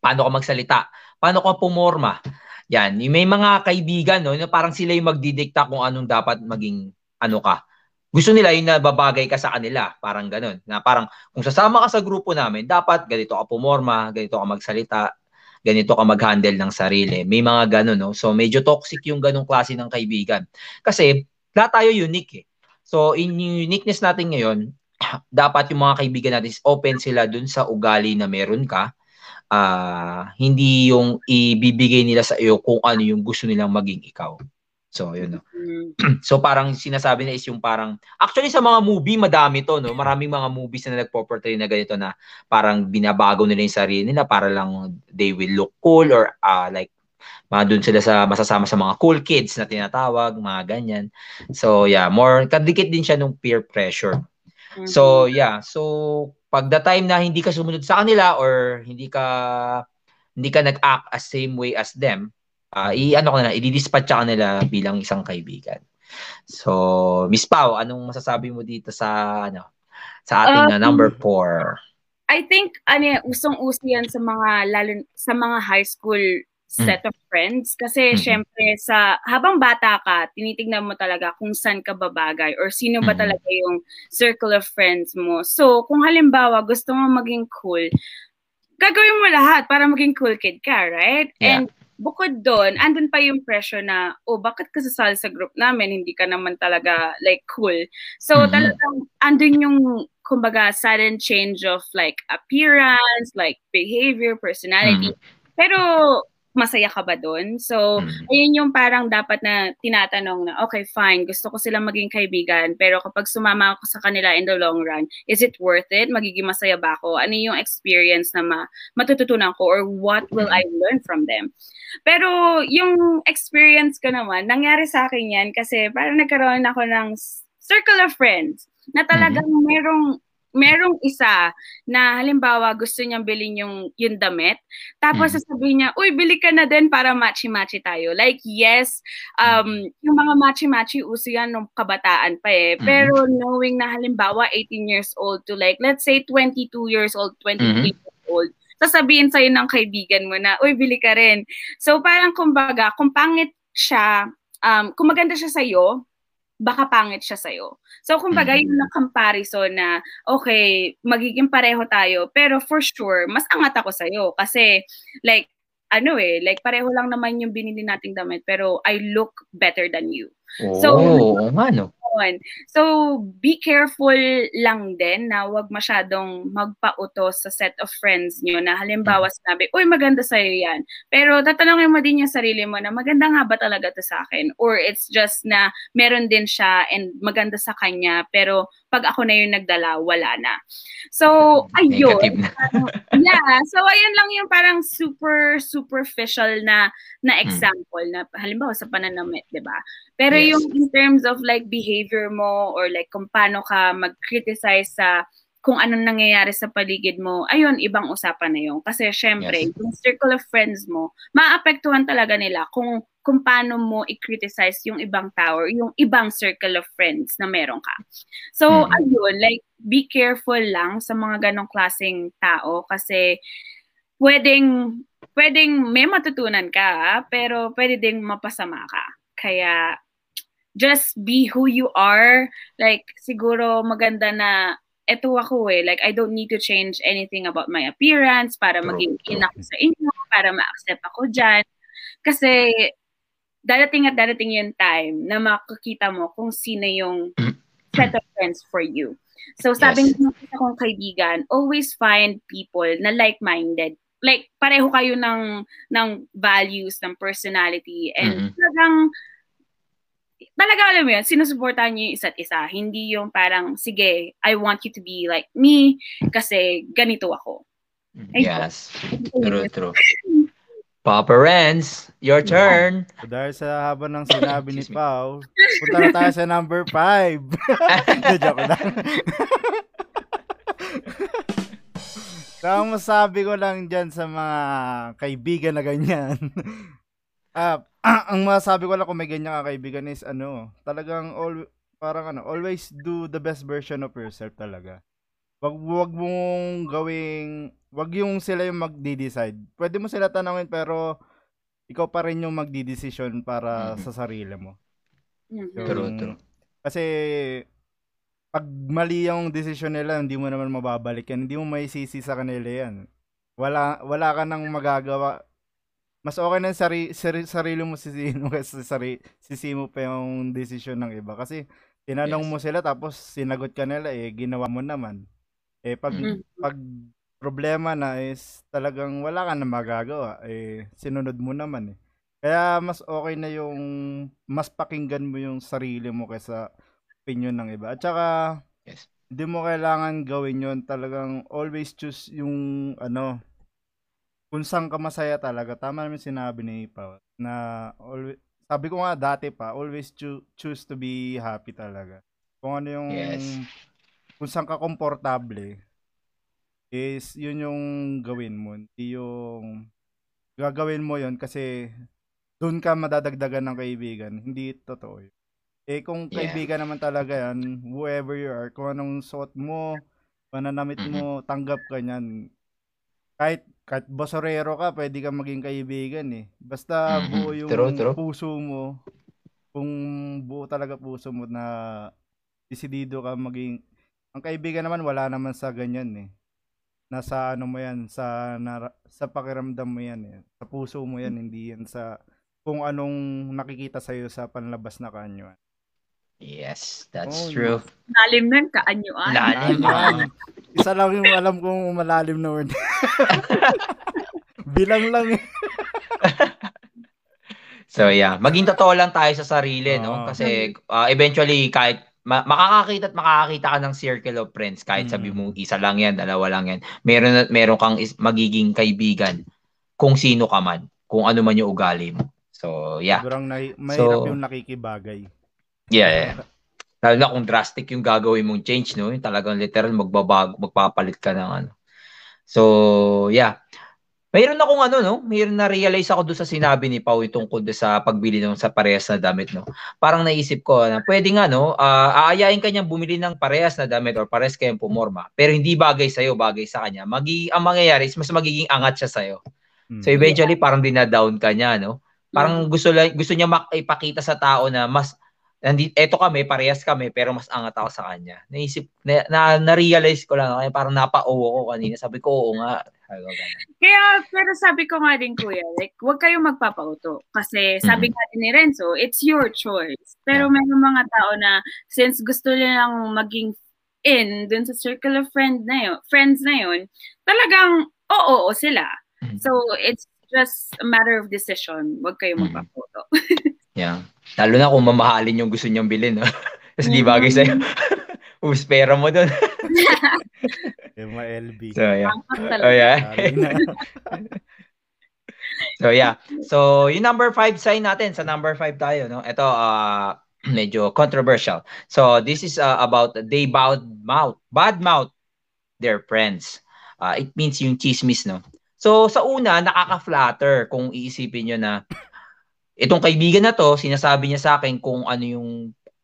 paano ka magsalita, paano ka pumorma. Yan, may mga kaibigan, no, parang sila yung magdidikta kung anong dapat maging ano ka. Gusto nila yung nababagay ka sa kanila, parang ganun. Na parang kung sasama ka sa grupo namin, dapat ganito ka pumorma, ganito ka magsalita, ganito ka mag-handle ng sarili. May mga ganun, no? So, medyo toxic yung ganung klase ng kaibigan. Kasi, lahat tayo unique, eh. So, in uniqueness natin ngayon, dapat yung mga kaibigan natin open sila dun sa ugali na meron ka. Uh, hindi yung ibibigay nila sa iyo kung ano yung gusto nilang maging ikaw. So, yun. No? Mm. so, parang sinasabi na is yung parang, actually sa mga movie, madami to, no? Maraming mga movies na nagpo-portray na ganito na parang binabago nila yung sarili nila para lang they will look cool or uh, like mga dun sila sa masasama sa mga cool kids na tinatawag, mga ganyan. So, yeah, more, kadikit din siya nung peer pressure. Mm-hmm. So, yeah. So, pag the time na hindi ka sumunod sa kanila or hindi ka hindi ka nag-act as same way as them, uh, i-ano ko na, i-dispatch ka nila bilang isang kaibigan. So, Miss Pau, anong masasabi mo dito sa ano sa ating um, uh, number 4? I think ano usong-uso yan sa mga lalo sa mga high school set mm. of friends kasi mm-hmm. syempre sa habang bata ka tinitingnan mo talaga kung saan ka babagay or sino ba mm-hmm. talaga yung circle of friends mo so kung halimbawa gusto mo maging cool gagawin mo lahat para maging cool kid ka right yeah. and bukod doon, andun pa yung pressure na, oh, bakit ka sasali sa group namin? Hindi ka naman talaga, like, cool. So, mm-hmm. talagang, andun yung, kumbaga, sudden change of, like, appearance, like, behavior, personality. Mm-hmm. Pero, masaya ka ba doon? So, mm. ayun yung parang dapat na tinatanong na, okay, fine, gusto ko silang maging kaibigan, pero kapag sumama ako sa kanila in the long run, is it worth it? Magiging masaya ba ako? Ano yung experience na ma- matututunan ko or what will I learn from them? Pero yung experience ko naman, nangyari sa akin yan kasi parang nagkaroon ako ng circle of friends na talagang mm-hmm. merong merong isa na halimbawa gusto niyang bilhin yung yung damit tapos mm. sasabihin niya uy bili ka na din para matchy-matchy tayo like yes um yung mga matchy-matchy uso yan nung kabataan pa eh mm. pero knowing na halimbawa 18 years old to like let's say 22 years old 23 mm-hmm. years old sasabihin sa'yo ng kaibigan mo na uy bili ka rin so parang kumbaga kung pangit siya um kung maganda siya sa'yo baka pangit siya sa'yo. So, kumbaga, mm-hmm. yung comparison na, okay, magiging pareho tayo, pero for sure, mas angat ako sa'yo. Kasi, like, ano eh, like, pareho lang naman yung binili nating damit, pero I look better than you. Oh, so, nga, no? Yun. So, be careful lang din na wag masyadong magpautos sa set of friends nyo na halimbawa mm. sinabi, uy, maganda sa'yo yan. Pero tatanungin mo din yung sarili mo na maganda nga ba talaga to sa akin? Or it's just na meron din siya and maganda sa kanya, pero pag ako na yung nagdala, wala na. So, ayun. yeah. So, ayun lang yung parang super superficial na na hmm. example na halimbawa sa pananamit, 'di ba? Pero yes. yung in terms of like behavior mo or like kung paano ka mag-criticize sa kung anong nangyayari sa paligid mo, ayun, ibang usapan na yun. Kasi syempre, yes. yung circle of friends mo, maapektuhan talaga nila kung kung paano mo i-criticize yung ibang tower, yung ibang circle of friends na meron ka. So, mm-hmm. ayun, like, be careful lang sa mga ganong klaseng tao kasi pwedeng, pwedeng may matutunan ka, pero pwede ding mapasama ka. Kaya, just be who you are. Like, siguro maganda na eto ako eh, like I don't need to change anything about my appearance para maging in ako sa inyo, para ma-accept ako dyan. Kasi dadating at dadating yung time na makikita mo kung sino yung set of friends for you. So sabi yes. ng kong kaibigan, always find people na like-minded. Like pareho kayo ng ng values, ng personality and mm-hmm. talagang talaga alam mo yun, sinusuportahan niyo yung isa't isa. Hindi yung parang, sige, I want you to be like me kasi ganito ako. Ay, yes. True, true. Papa Renz, your turn. So, dahil sa haba ng sinabi ni Pau, punta na tayo sa number 5. joke lang. so, ang masabi ko lang dyan sa mga kaibigan na ganyan, ah, uh, ang masabi ko lang kung may ganyan ka kaibigan is ano, talagang all, parang ano, always do the best version of yourself talaga. Wag wag mong gawing wag yung sila yung magde-decide. Pwede mo sila tanungin pero ikaw pa rin yung magdi-decision para mm-hmm. sa sarili mo. Mm-hmm. Yung, true, true. Kasi pag mali yung decision nila, hindi mo naman mababalik yan. Hindi mo maisisi sa kanila yan. Wala wala ka nang magagawa. Mas okay na sari, sari, sarili mo sisihin mo kasi sari, sisi mo pa yung decision ng iba. Kasi tinanong yes. mo sila tapos sinagot ka nila eh, ginawa mo naman. Eh pag mm-hmm. pag problema na is talagang wala ka na magagawa. Eh, sinunod mo naman eh. Kaya mas okay na yung mas pakinggan mo yung sarili mo kaysa opinion ng iba. At saka, yes. hindi mo kailangan gawin yon Talagang always choose yung ano, kung saan ka masaya talaga. Tama naman sinabi ni Pao na always, sabi ko nga dati pa, always cho- choose to be happy talaga. Kung ano yung, yes. kung saan ka komportable, is yun yung gawin mo. Hindi yung gagawin mo yun kasi doon ka madadagdagan ng kaibigan. Hindi totoo yun. Eh kung yeah. kaibigan naman talaga yan, whoever you are, kung anong suot mo, pananamit mo, tanggap ka niyan. Kahit kahit basorero ka, pwede ka maging kaibigan eh. Basta mm-hmm. buo yung true, true. puso mo. Kung buo talaga puso mo na desidido ka maging ang kaibigan naman wala naman sa ganyan eh nasa ano mo yan sa na, sa pakiramdam mo yan eh. sa puso mo yan hindi yan sa kung anong nakikita sa iyo sa panlabas na kaanyuan yes that's oh, true lalim ng kaanyuan lalim isa lang yung alam kong malalim na word bilang lang eh. so yeah maging totoo lang tayo sa sarili oh. no kasi uh, eventually kahit ma- makakakita at makakakita ka ng circle of friends kahit mm. sabi mo isa lang yan, dalawa lang yan. Meron at meron kang is- magiging kaibigan kung sino ka man, kung ano man yung ugali mo. So, yeah. Sigurang na- mahirap so, yung nakikibagay. Yeah, yeah. Lalo na kung drastic yung gagawin mong change, no? Yung talagang literal magbabago, magpapalit ka ng ano. So, yeah. Mayroon akong ano, no? Mayroon na realize ako doon sa sinabi ni Pau tungkol sa pagbili ng sa parehas na damit, no? Parang naisip ko na pwede nga, no? Uh, aayain ka niyang bumili ng parehas na damit or parehas kayong pumorma. Pero hindi bagay sa iyo, bagay sa kanya. Magi ang mangyayari is mas magiging angat siya sa iyo. Hmm. So eventually parang dina-down ka niya, no? Parang hmm. gusto gusto niya ipakita sa tao na mas nandito eto kami, parehas kami, pero mas angat ako sa kanya. Naisip na, na, na-realize ko lang, kaya parang napa-oo ko kanina. Sabi ko, oo nga, kaya, pero sabi ko nga din, kuya, like, huwag kayong magpapauto. Kasi sabi mm-hmm. nga din ni Renzo, it's your choice. Pero yeah. may mga tao na, since gusto nilang maging in dun sa circle of friend na yun, friends na yun, talagang oo, oo sila. Mm-hmm. So, it's just a matter of decision. Huwag kayong mm-hmm. magpapauto. yeah. Lalo na kung mamahalin yung gusto niyang bilhin. No? Kasi mm-hmm. di bagay sa'yo. Ubus pera mo doon. yung mga LB. So, yeah. Oh, yeah. so, yeah. So, yung number five sign natin, sa number five tayo, no? Ito, uh, medyo controversial. So, this is uh, about they bad mouth, bad mouth their friends. Uh, it means yung chismis, no? So, sa una, nakaka-flatter kung iisipin nyo na itong kaibigan na to, sinasabi niya sa akin kung ano yung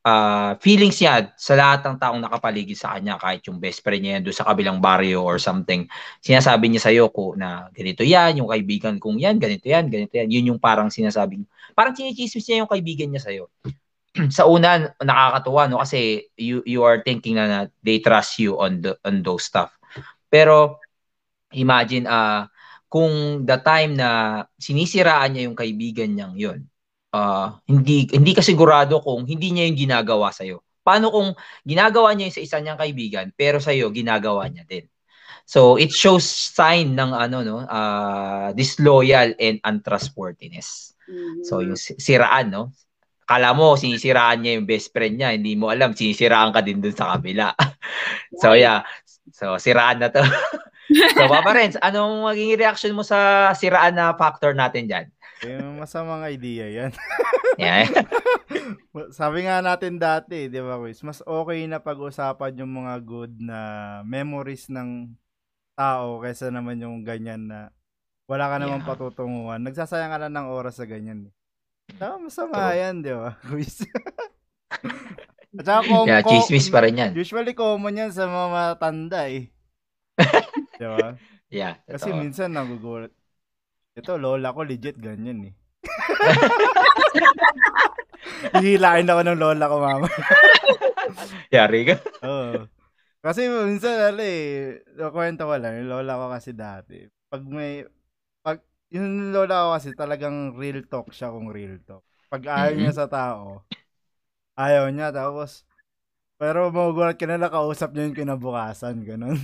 uh, feelings niya sa lahat ng taong nakapaligid sa kanya, kahit yung best friend niya doon sa kabilang barrio or something, sinasabi niya sa iyo ko na ganito yan, yung kaibigan kong yan, ganito yan, ganito yan. Yun yung parang sinasabing, parang chinichismis niya yung kaibigan niya sa iyo. sa una, nakakatuwa, no? Kasi you, you are thinking na, na they trust you on, the, on those stuff. Pero, imagine, uh, kung the time na sinisiraan niya yung kaibigan niyang yun, uh, hindi hindi ka sigurado kung hindi niya yung ginagawa sa iyo. Paano kung ginagawa niya yung sa isa niyang kaibigan pero sa iyo ginagawa niya din. So it shows sign ng ano no, uh, disloyal and untrustworthiness. Mm-hmm. So yung siraan no, Kala mo, sinisiraan niya yung best friend niya. Hindi mo alam, sinisiraan ka din dun sa kabila. so, yeah. So, siraan na to. so, Papa Renz, anong maging reaction mo sa siraan na factor natin dyan? Yung masamang idea yan. yeah. Sabi nga natin dati, di ba, Chris? Mas okay na pag-usapan yung mga good na memories ng tao kaysa naman yung ganyan na wala ka namang yeah. patutunguhan. Nagsasayang ka lang ng oras sa ganyan. Tama, masama True. yan, di ba? At saka com- yeah, chismis pa rin yan. Usually common yan sa mga matanda eh. Di ba? Yeah. Kasi totoo. minsan nagugulat. Ito, lola ko legit ganyan eh. Hihilain ako ng lola ko, mama. Yari ka? Oo. Kasi minsan, ano eh, kwento ko lang, yung lola ko kasi dati, pag may, pag, yung lola ko kasi talagang real talk siya kung real talk. Pag ayaw mm-hmm. niya sa tao, ayaw niya, tapos, pero magugulat ka na nakausap niya yung kinabukasan, ganun.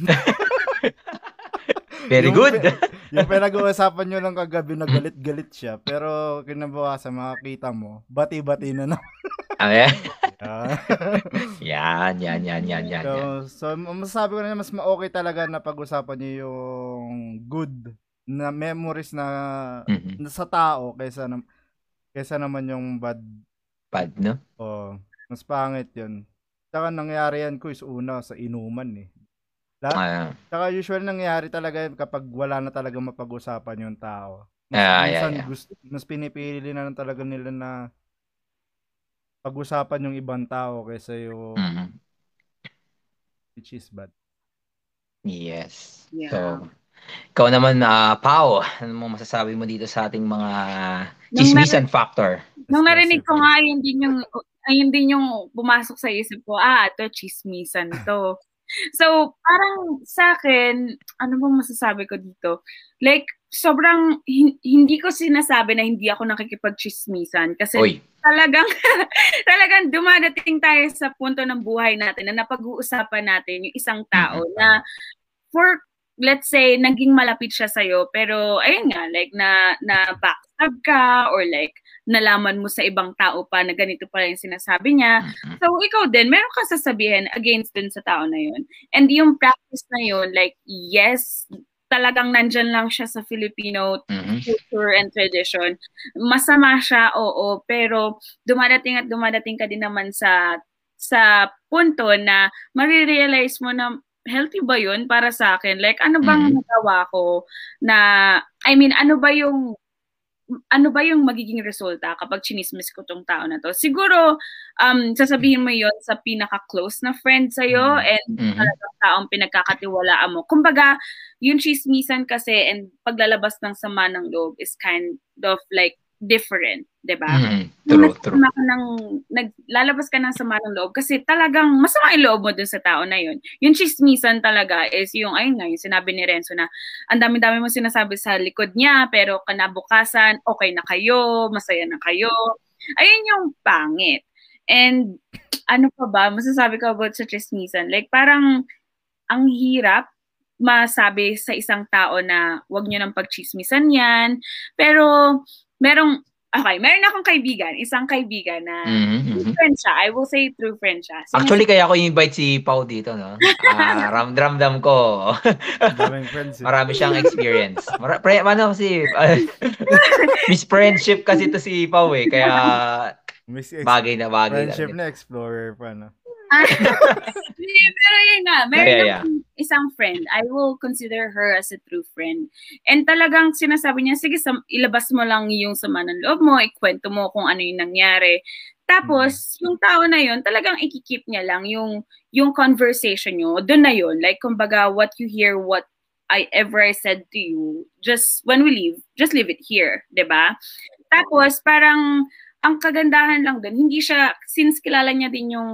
Very yung, good. yung pinag-uusapan nyo lang kagabi na galit-galit siya, pero kinabukasan makakita mo, bati-bati na naman. Okay. yan, yan, yan, yan, yan. So, so masasabi ko na mas ma-okay talaga na pag-usapan niyo yung good na memories na, mm-hmm. na sa tao kaysa na, kaysa naman yung bad. Bad, no? Oh, mas pangit yun. Saka nangyari yan ko is una sa inuman eh. La- uh, Saka usual nangyayari talaga kapag wala na talaga mapag-usapan yung tao. Mas, uh, yeah, yeah. Gusto, mas pinipili na lang talaga nila na pag-usapan yung ibang tao kaysa yung mm-hmm. which is bad. Yes. Yeah. So, ikaw naman, uh, Pao, ano mo masasabi mo dito sa ating mga chismisan factor? Nung narinig ko nga, ayun din yung, ayun din yung pumasok sa isip ko, ah, ito, chismisan to. So, parang sa akin, ano bang masasabi ko dito? Like, sobrang, hindi ko sinasabi na hindi ako nakikipag-chismisan kasi Oy. talagang, talagang dumadating tayo sa punto ng buhay natin na napag-uusapan natin yung isang tao mm-hmm. na for let's say naging malapit siya sa iyo pero ayun nga like na na backstab ka or like nalaman mo sa ibang tao pa na ganito pala yung sinasabi niya. So, ikaw din, meron kang sasabihin against dun sa tao na yun. And yung practice na yun, like, yes, talagang nandyan lang siya sa Filipino mm-hmm. culture and tradition. Masama siya, oo, pero dumadating at dumadating ka din naman sa sa punto na marirealize mo na healthy ba yun para sa akin? Like, ano bang mm-hmm. nagawa ko na, I mean, ano ba yung ano ba yung magiging resulta kapag chinismis ko tong tao na to? Siguro, um, sasabihin mo yon sa pinaka-close na friend sa'yo mm-hmm. and mm-hmm. talagang taong pinagkakatiwalaan mo. Kumbaga, yung chismisan kasi and paglalabas ng sama ng loob is kind of like different, 'di ba? Mm, true, true. Ka ng, naglalabas ka ng sama ng loob kasi talagang masama yung loob mo dun sa tao na yun. Yung chismisan talaga is yung, ayun nga, yung sinabi ni Renzo na ang dami-dami mo sinasabi sa likod niya pero kanabukasan, okay na kayo, masaya na kayo. Ayun yung pangit. And ano pa ba, masasabi ko about sa chismisan? Like parang ang hirap masabi sa isang tao na wag niyo nang pagchismisan yan. Pero merong Okay, meron akong kaibigan, isang kaibigan na mm-hmm. friend siya. I will say true friend siya. Sinas- Actually, kaya ako invite si Pau dito, no? Uh, ram ramdam ko. friends. Eh. Marami siyang experience. Mara- pre, ano si uh, Miss Friendship kasi to si Pau eh. Kaya bagay na bagay. Friendship na, na explorer pa, no? Pero yun nga, meron yeah, yeah. isang friend. I will consider her as a true friend. And talagang sinasabi niya, sige, sam- ilabas mo lang yung sama ng loob mo, ikwento mo kung ano yung nangyari. Tapos, mm-hmm. yung tao na yun, talagang ikikip niya lang yung, yung conversation nyo. Doon na yun. Like, kumbaga, what you hear, what I ever I said to you, just when we leave, just leave it here, 'di ba? Tapos parang ang kagandahan lang doon, hindi siya, since kilala niya din yung,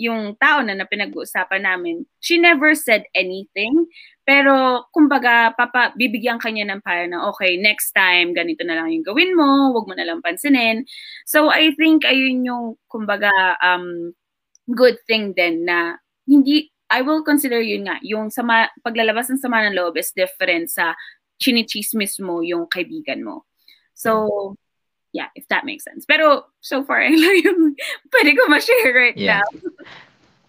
yung tao na, na pinag-uusapan namin, she never said anything. Pero, kumbaga, papa, bibigyan kanya ng para na, okay, next time, ganito na lang yung gawin mo, wag mo na lang pansinin. So, I think, ayun yung, kumbaga, um, good thing din na, hindi, I will consider yun nga, yung sama, paglalabas ng sama ng loob is different sa chinichismis mo yung kaibigan mo. So, yeah, if that makes sense. Pero so far, yung pwede ko ma-share right yeah. now.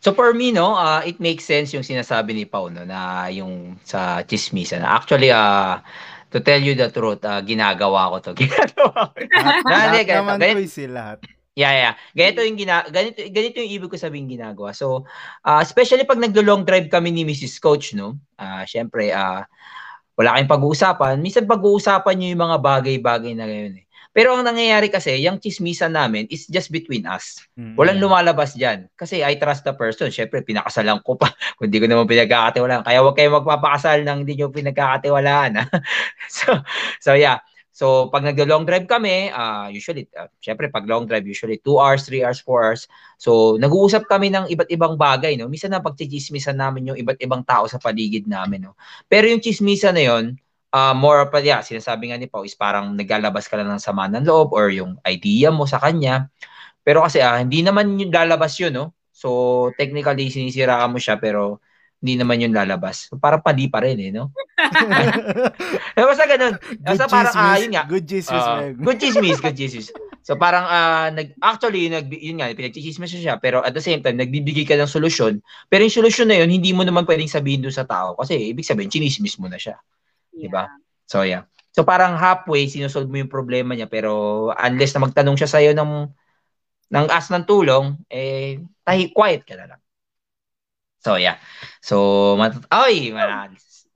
So for me, no, uh, it makes sense yung sinasabi ni Pao, no, na yung sa chismisan. Actually, uh, to tell you the truth, uh, ginagawa ko to. Ginagawa ko. lahat naman ganito, to lahat. Yeah, yeah. Ganito yung gina ganito ganito yung ibig ko sabihin ginagawa. So, uh, especially pag naglo-long drive kami ni Mrs. Coach, no. Uh, syempre, uh, wala kayong pag-uusapan. Minsan pag-uusapan niyo yung mga bagay-bagay na ngayon eh. Pero ang nangyayari kasi, yung chismisan namin is just between us. Mm-hmm. Walang lumalabas dyan. Kasi I trust the person. Siyempre, pinakasalan ko pa. Kung di ko naman pinagkakatiwalaan. Kaya huwag kayo magpapakasal nang hindi nyo pinagkakatiwalaan. so, so yeah. So, pag nag-long drive kami, uh, usually, uh, syempre, pag long drive, usually 2 hours, 3 hours, 4 hours. So, nag-uusap kami ng iba't ibang bagay, no? Minsan na pagchichismisan namin yung iba't ibang tao sa paligid namin, no? Pero yung chismisan na yon uh, more pa yeah, sinasabi nga ni Pao is parang naglalabas ka lang ng sama ng loob or yung idea mo sa kanya. Pero kasi ah, hindi naman yung lalabas yun, no? So, technically, sinisiraan mo siya, pero hindi naman yun lalabas. So, parang padi pa rin, eh, no? Basta ganun. Basta parang, ah, yun nga. Good chismis, uh, Good chismis, good chismis. So, parang, ah, nag, actually, nag, yun nga, pinagchichismis siya, pero at the same time, nagbibigay ka ng solusyon. Pero yung solusyon na yun, hindi mo naman pwedeng sabihin doon sa tao. Kasi, ibig sabihin, chinismis mo na siya. Yeah. Diba? So, yeah. So, parang halfway, sinusolve mo yung problema niya. Pero, unless na magtanong siya sa'yo ng, ng as ng tulong, eh, tahi, quiet ka na lang. So, yeah. So, mat- ay,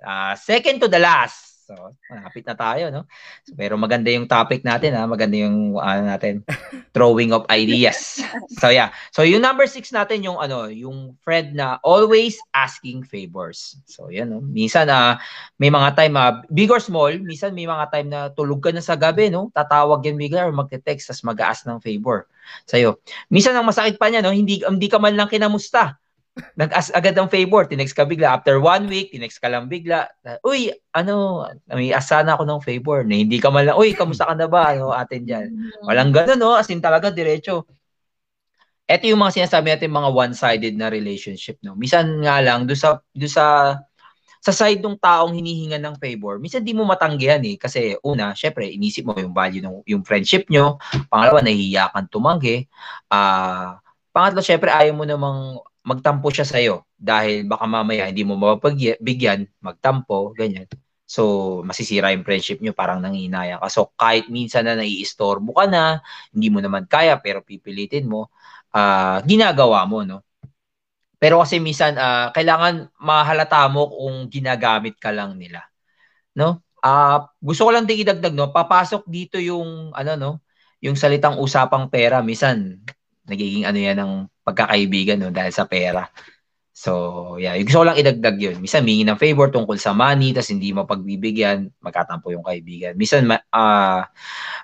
uh, second to the last. So, malapit na tayo, no? So, pero maganda yung topic natin, ha? Maganda yung, ano natin, throwing of ideas. So, yeah. So, yung number six natin, yung, ano, yung friend na always asking favors. So, yan, no? Minsan, uh, may mga time, uh, big or small, minsan may mga time na tulog ka na sa gabi, no? Tatawag yan bigla or magte-text, tas mag-ask ng favor sa'yo. Minsan, ang masakit pa niya, no? Hindi, hindi ka man lang kinamusta nag-ask agad ng favor, tinext ka bigla. After one week, tinext ka lang bigla. Uy, ano, may asana ako ng favor na hindi ka man lang, uy, kamusta ka na ba? Ano, atin dyan. Mm-hmm. Walang ganun, no? As in talaga, diretso. Ito yung mga sinasabi natin, mga one-sided na relationship, no? Misan nga lang, do sa, do sa, sa side ng taong hinihingan ng favor, minsan di mo matanggihan eh. Kasi una, syempre, inisip mo yung value ng yung friendship nyo. Pangalawa, nahihiya kang tumanggi. Ah, uh, pangatlo, syempre, ayaw mo namang magtampo siya sa'yo dahil baka mamaya hindi mo mapabigyan, magtampo, ganyan. So, masisira yung friendship nyo, parang nanginaya ka. So, kahit minsan na naiistorbo ka na, hindi mo naman kaya, pero pipilitin mo, uh, ginagawa mo, no? Pero kasi minsan, uh, kailangan mahalata mo kung ginagamit ka lang nila. No? Uh, gusto ko lang din idagdag, no? Papasok dito yung, ano, no? Yung salitang usapang pera. Minsan, nagiging ano yan ng pagkakaibigan no, dahil sa pera. So, yeah, gusto ko lang idagdag yun. Minsan, mingi ng favor tungkol sa money, tapos hindi mo pagbibigyan, magkatampo yung kaibigan. Minsan, uh,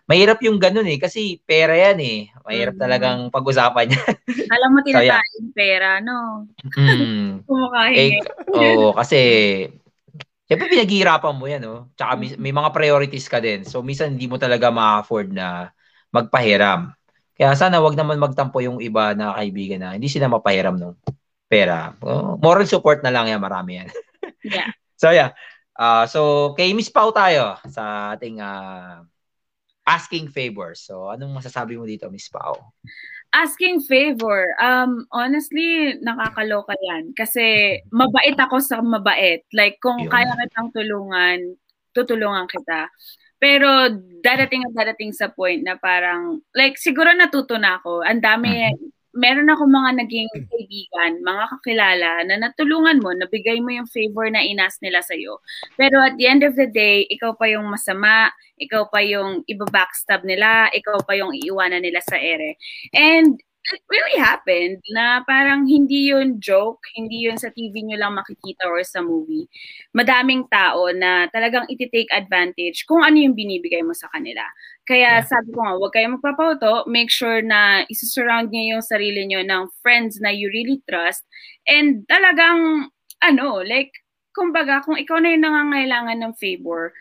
mahirap yung ganun eh, kasi pera yan eh. Mahirap mm-hmm. talagang pag-usapan yan. Alam mo, tinatayin so, yeah. pera, no? Mm. eh, Oo, oh, kasi, Siyempre, pinaghihirapan mo yan, no? Tsaka may, may mga priorities ka din. So, minsan, hindi mo talaga ma-afford na magpahiram. Kaya sana wag naman magtampo yung iba na kaibigan na hindi sila mapahiram ng pera. Uh, moral support na lang yan, marami yan. yeah. So yeah. Uh, so kay Miss Pau tayo sa ating uh, asking favors. So anong masasabi mo dito, Miss Pau? Asking favor. Um honestly, nakakaloka 'yan kasi mabait ako sa mabait. Like kung Yun. kaya kitang tulungan, tutulungan kita. Pero dadating at dadating sa point na parang, like siguro natuto na ako. Ang dami, mm-hmm. meron ako mga naging kaibigan, mga kakilala na natulungan mo, nabigay mo yung favor na inas nila sa'yo. Pero at the end of the day, ikaw pa yung masama, ikaw pa yung iba-backstab nila, ikaw pa yung iiwanan nila sa ere. And it really happened na parang hindi yun joke, hindi yun sa TV nyo lang makikita or sa movie. Madaming tao na talagang iti-take advantage kung ano yung binibigay mo sa kanila. Kaya yeah. sabi ko nga, huwag kayong magpapauto. Make sure na isusurround niyo yung sarili nyo ng friends na you really trust. And talagang, ano, like, kumbaga, kung ikaw na yung nangangailangan ng favor,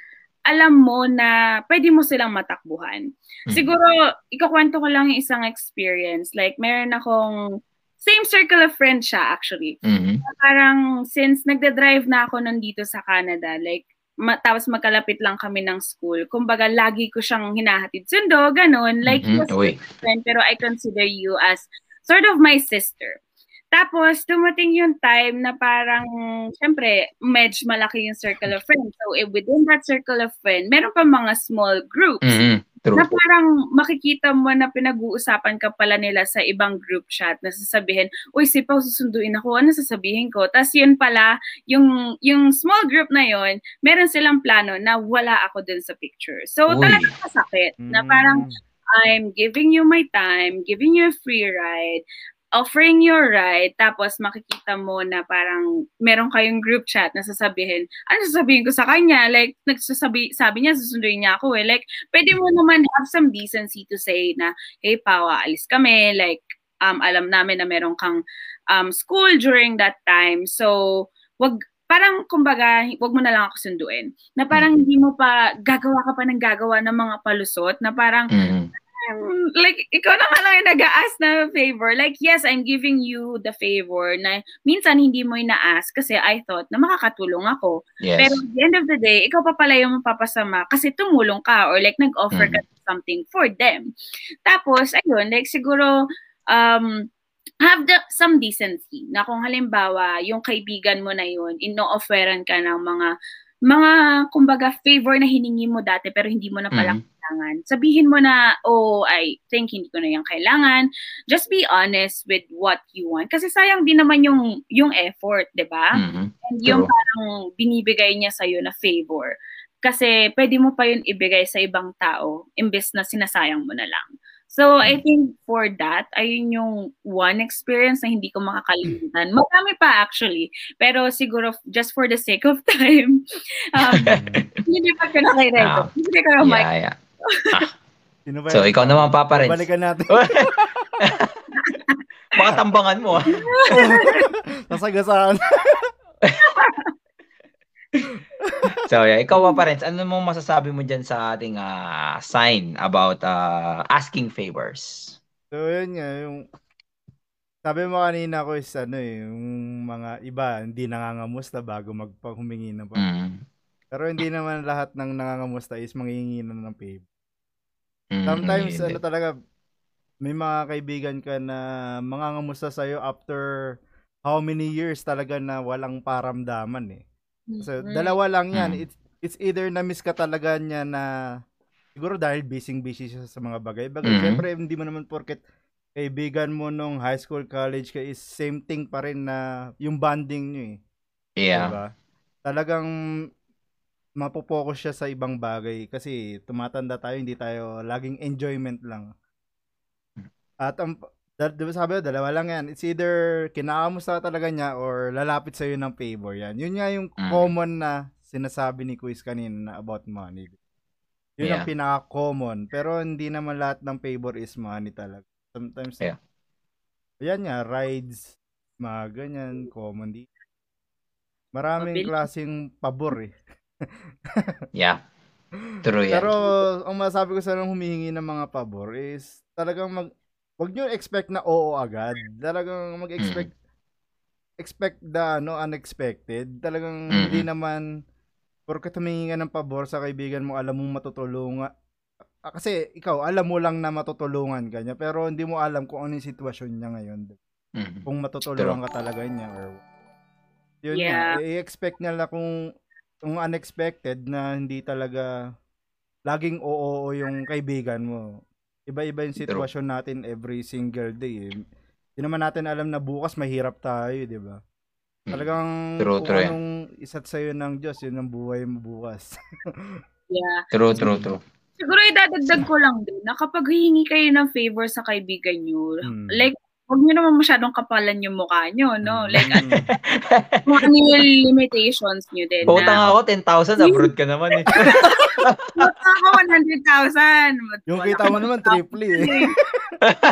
alam mo na pwede mo silang matakbuhan. Mm-hmm. Siguro, ikakwento ko lang yung isang experience. Like, meron akong same circle of friends siya actually. Mm-hmm. Parang since nagde-drive na ako nandito sa Canada, like ma- tapos magkalapit lang kami ng school. Kumbaga, lagi ko siyang hinahatid sundo, ganun. Like, Mhm, mm-hmm. friend, pero I consider you as sort of my sister. Tapos, dumating yung time na parang, syempre, medj malaki yung circle of friends. So, eh, within that circle of friends, meron pa mga small groups Mhm, True. na parang makikita mo na pinag-uusapan ka pala nila sa ibang group chat na sasabihin, uy, si Pao, susunduin ako, ano sasabihin ko? Tapos yun pala, yung, yung small group na yun, meron silang plano na wala ako dun sa picture. So, Uy. talagang masakit na parang, I'm giving you my time, giving you a free ride, offering your ride, tapos makikita mo na parang meron kayong group chat na sasabihin, ano sasabihin ko sa kanya? Like, nagsasabi, sabi niya, susunduin niya ako eh. Like, pwede mo naman have some decency to say na, hey, Pao, alis kami. Like, um, alam namin na meron kang um, school during that time. So, wag, parang kumbaga, wag mo na lang ako sunduin. Na parang hindi mo pa, gagawa ka pa ng gagawa ng mga palusot, na parang, Mhm. Um, like, ikaw na nga lang yung nag-a-ask na favor. Like, yes, I'm giving you the favor na minsan hindi mo ina-ask kasi I thought na makakatulong ako. Yes. Pero at the end of the day, ikaw pa pala yung mapapasama kasi tumulong ka or like nag-offer ka Mm-hmm. something for them. Tapos, ayun, like siguro, um, have the, some decency na kung halimbawa, yung kaibigan mo na yun, ino-offeran ka ng mga mga kumbaga favor na hiningi mo dati pero hindi mo na pala Mhm. Kailangan. Sabihin mo na, oh, I think hindi ko na yan kailangan. Just be honest with what you want. Kasi sayang din naman yung, yung effort, di ba? Mhm. And yung True. parang binibigay niya sa'yo na favor. Kasi pwede mo pa yun ibigay sa ibang tao imbes na sinasayang mo na lang. So, I think for that, ayun yung one experience na hindi ko makakalimutan. Marami pa actually. Pero siguro, just for the sake of time, um, hindi pa ko na kay Redo. Ah, Hindi ko na. Yeah, yeah. Sino ba So, yun? ikaw naman, Papa Renz. Balikan natin. Baka tambangan mo, ah. Nasagasaan. So, yeah. Ikaw, Papa Renz, ano mong masasabi mo dyan sa ating ah, sign about ah, asking favors? So, yun nga, yung sabi mo kanina ko is ano eh, yung mga iba hindi nangangamusta bago magpahumingi ng favor. Mm. Pero hindi naman lahat ng nangangamusta is manghihingi na ng favor. Mm, Sometimes hindi. ano talaga may mga kaibigan ka na mangangamusta sa'yo after how many years talaga na walang paramdaman eh. So, Mhm. dalawa lang yan. Mm. It's, it's either na-miss ka talaga niya na siguro dahil busy-busy siya sa mga bagay-bagay. Mhm. Siyempre, hindi mo naman porket kaibigan mo nung high school, college ka is same thing pa rin na yung bonding nyo eh. Yeah. Diba? Talagang mapopokus siya sa ibang bagay kasi tumatanda tayo, hindi tayo laging enjoyment lang. At ang da, diba sabi ko, dalawa lang yan. It's either kinakamusta ka talaga niya or lalapit sa'yo ng favor yan. Yun nga yung Mm. common na sinasabi ni Quiz kanina na about money. Yun ang Yeah. pinaka-common. Pero hindi naman lahat ng favor is money talaga. Sometimes, Yeah. ayan nga, rides, mga ganyan, common di. Maraming Mabili. klaseng pabor eh. Yeah. True yan. Pero ang masasabi ko sa nang humihingi ng mga pabor is talagang mag wag niyo expect na oo agad. Talagang mag-expect expect the no unexpected. Talagang Mhm. hindi naman porke humingi ka ng pabor sa kaibigan mo, alam mong matutulungan. Ah, Kasi ikaw, alam mo lang na matutulungan ka niya, pero hindi mo alam kung ano yung sitwasyon niya ngayon. Mhm. Kung matutulungan ka talaga niya or yun Yeah. i-expect niya lang kung kung unexpected na hindi talaga laging oo yung kaibigan mo. Iba-iba yung sitwasyon natin every single day. Eh. Hindi naman natin alam na bukas mahirap tayo, di ba? Mm. Talagang True, kung true anong isa't sa'yo ng Diyos, yun ang buhay mo bukas. Yeah. True, true, true. Siguro idadagdag ko lang din na kapag hihingi kayo ng favor sa kaibigan nyo, Hmm. like, huwag nyo naman masyadong kapalan yung mukha nyo, no? Like, Hmm. kung ano yung limitations nyo din. Pautang na, ako, 10,000, abroad ka naman eh. Pautang ako 100,000. yung kita mo naman, triple eh.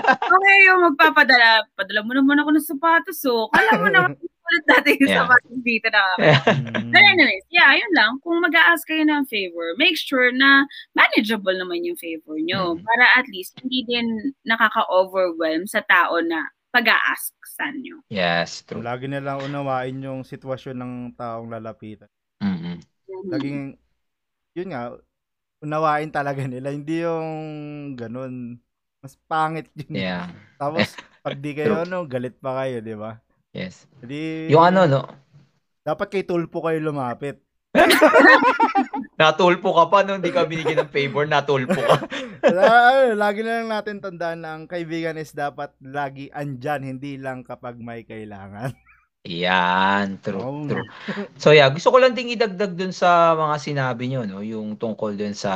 Okay, yung magpapadala, padala mo naman ako ng sapatos, so kala mo naman ulit natin yung Yeah. sapatos dito na kami. Hmm. But anyways, yeah, yun lang. Kung mag-a-ask kayo ng favor, make sure na manageable naman yung favor nyo. Mm. Para at least hindi din nakaka-overwhelm sa tao na pag-a-ask sa nyo. Yes, true. Lagi na lang unawain yung sitwasyon ng taong lalapitan. Mhm. Laging, yun nga, unawain talaga nila. Hindi yung ganun. Mas pangit yun. Yeah. Tapos, pag di kayo, ano, galit pa kayo, di ba? Yes. Hindi, Yung ano, no? dapat kay Tulpo kayo lumapit. Natulpo ka pa, no? Hindi ka binigyan ng favor, natulpo ka. Ano, lagi na lang natin tandaan na ang kaibigan is dapat lagi andyan, hindi lang kapag may kailangan. Yan, true, Oh. true. So yeah, gusto ko lang ding idagdag dun sa mga sinabi nyo, no? Yung tungkol dun sa,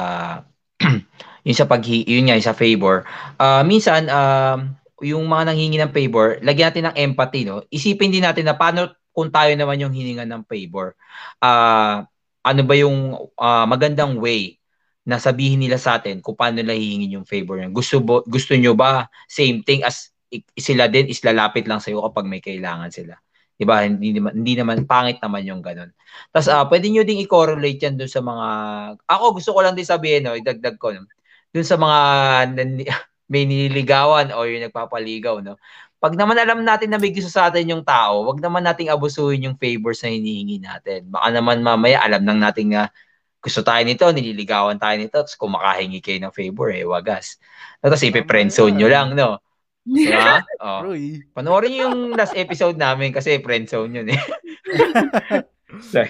yung sa pag, yun nga, yung sa favor. Ah, minsan, um, yung mga nanghingi ng favor, lagyan natin ng empathy, no? Isipin din natin na paano kung tayo naman yung hininga ng favor. Ah, ano ba yung ah, magandang way na sabihin nila sa atin kung paano nila hihingin yung favor niya. Gusto bo, gusto nyo ba same thing as sila din is lalapit lang sa iyo kapag may kailangan sila. 'Di ba? Hindi hindi naman pangit naman yung ganun. Tapos ah pwede niyo ding i-correlate yan dun sa mga ako gusto ko lang din sabihin no, idagdag ko no. Dun sa mga may nililigawan o yung nagpapaligaw no. Pag naman alam natin na may gusto sa atin yung tao, wag naman nating abusuhin yung favors na hinihingi natin. Baka naman mamaya alam nang natin nga gusto tayo nito, nililigawan tayo nito, tapos kumakahingi kayo ng favor, eh, wagas. Tapos ipi-friendzone nyo lang, no? Diba? Oh. Panoorin niyo yung last episode namin kasi friendzone yun eh. so,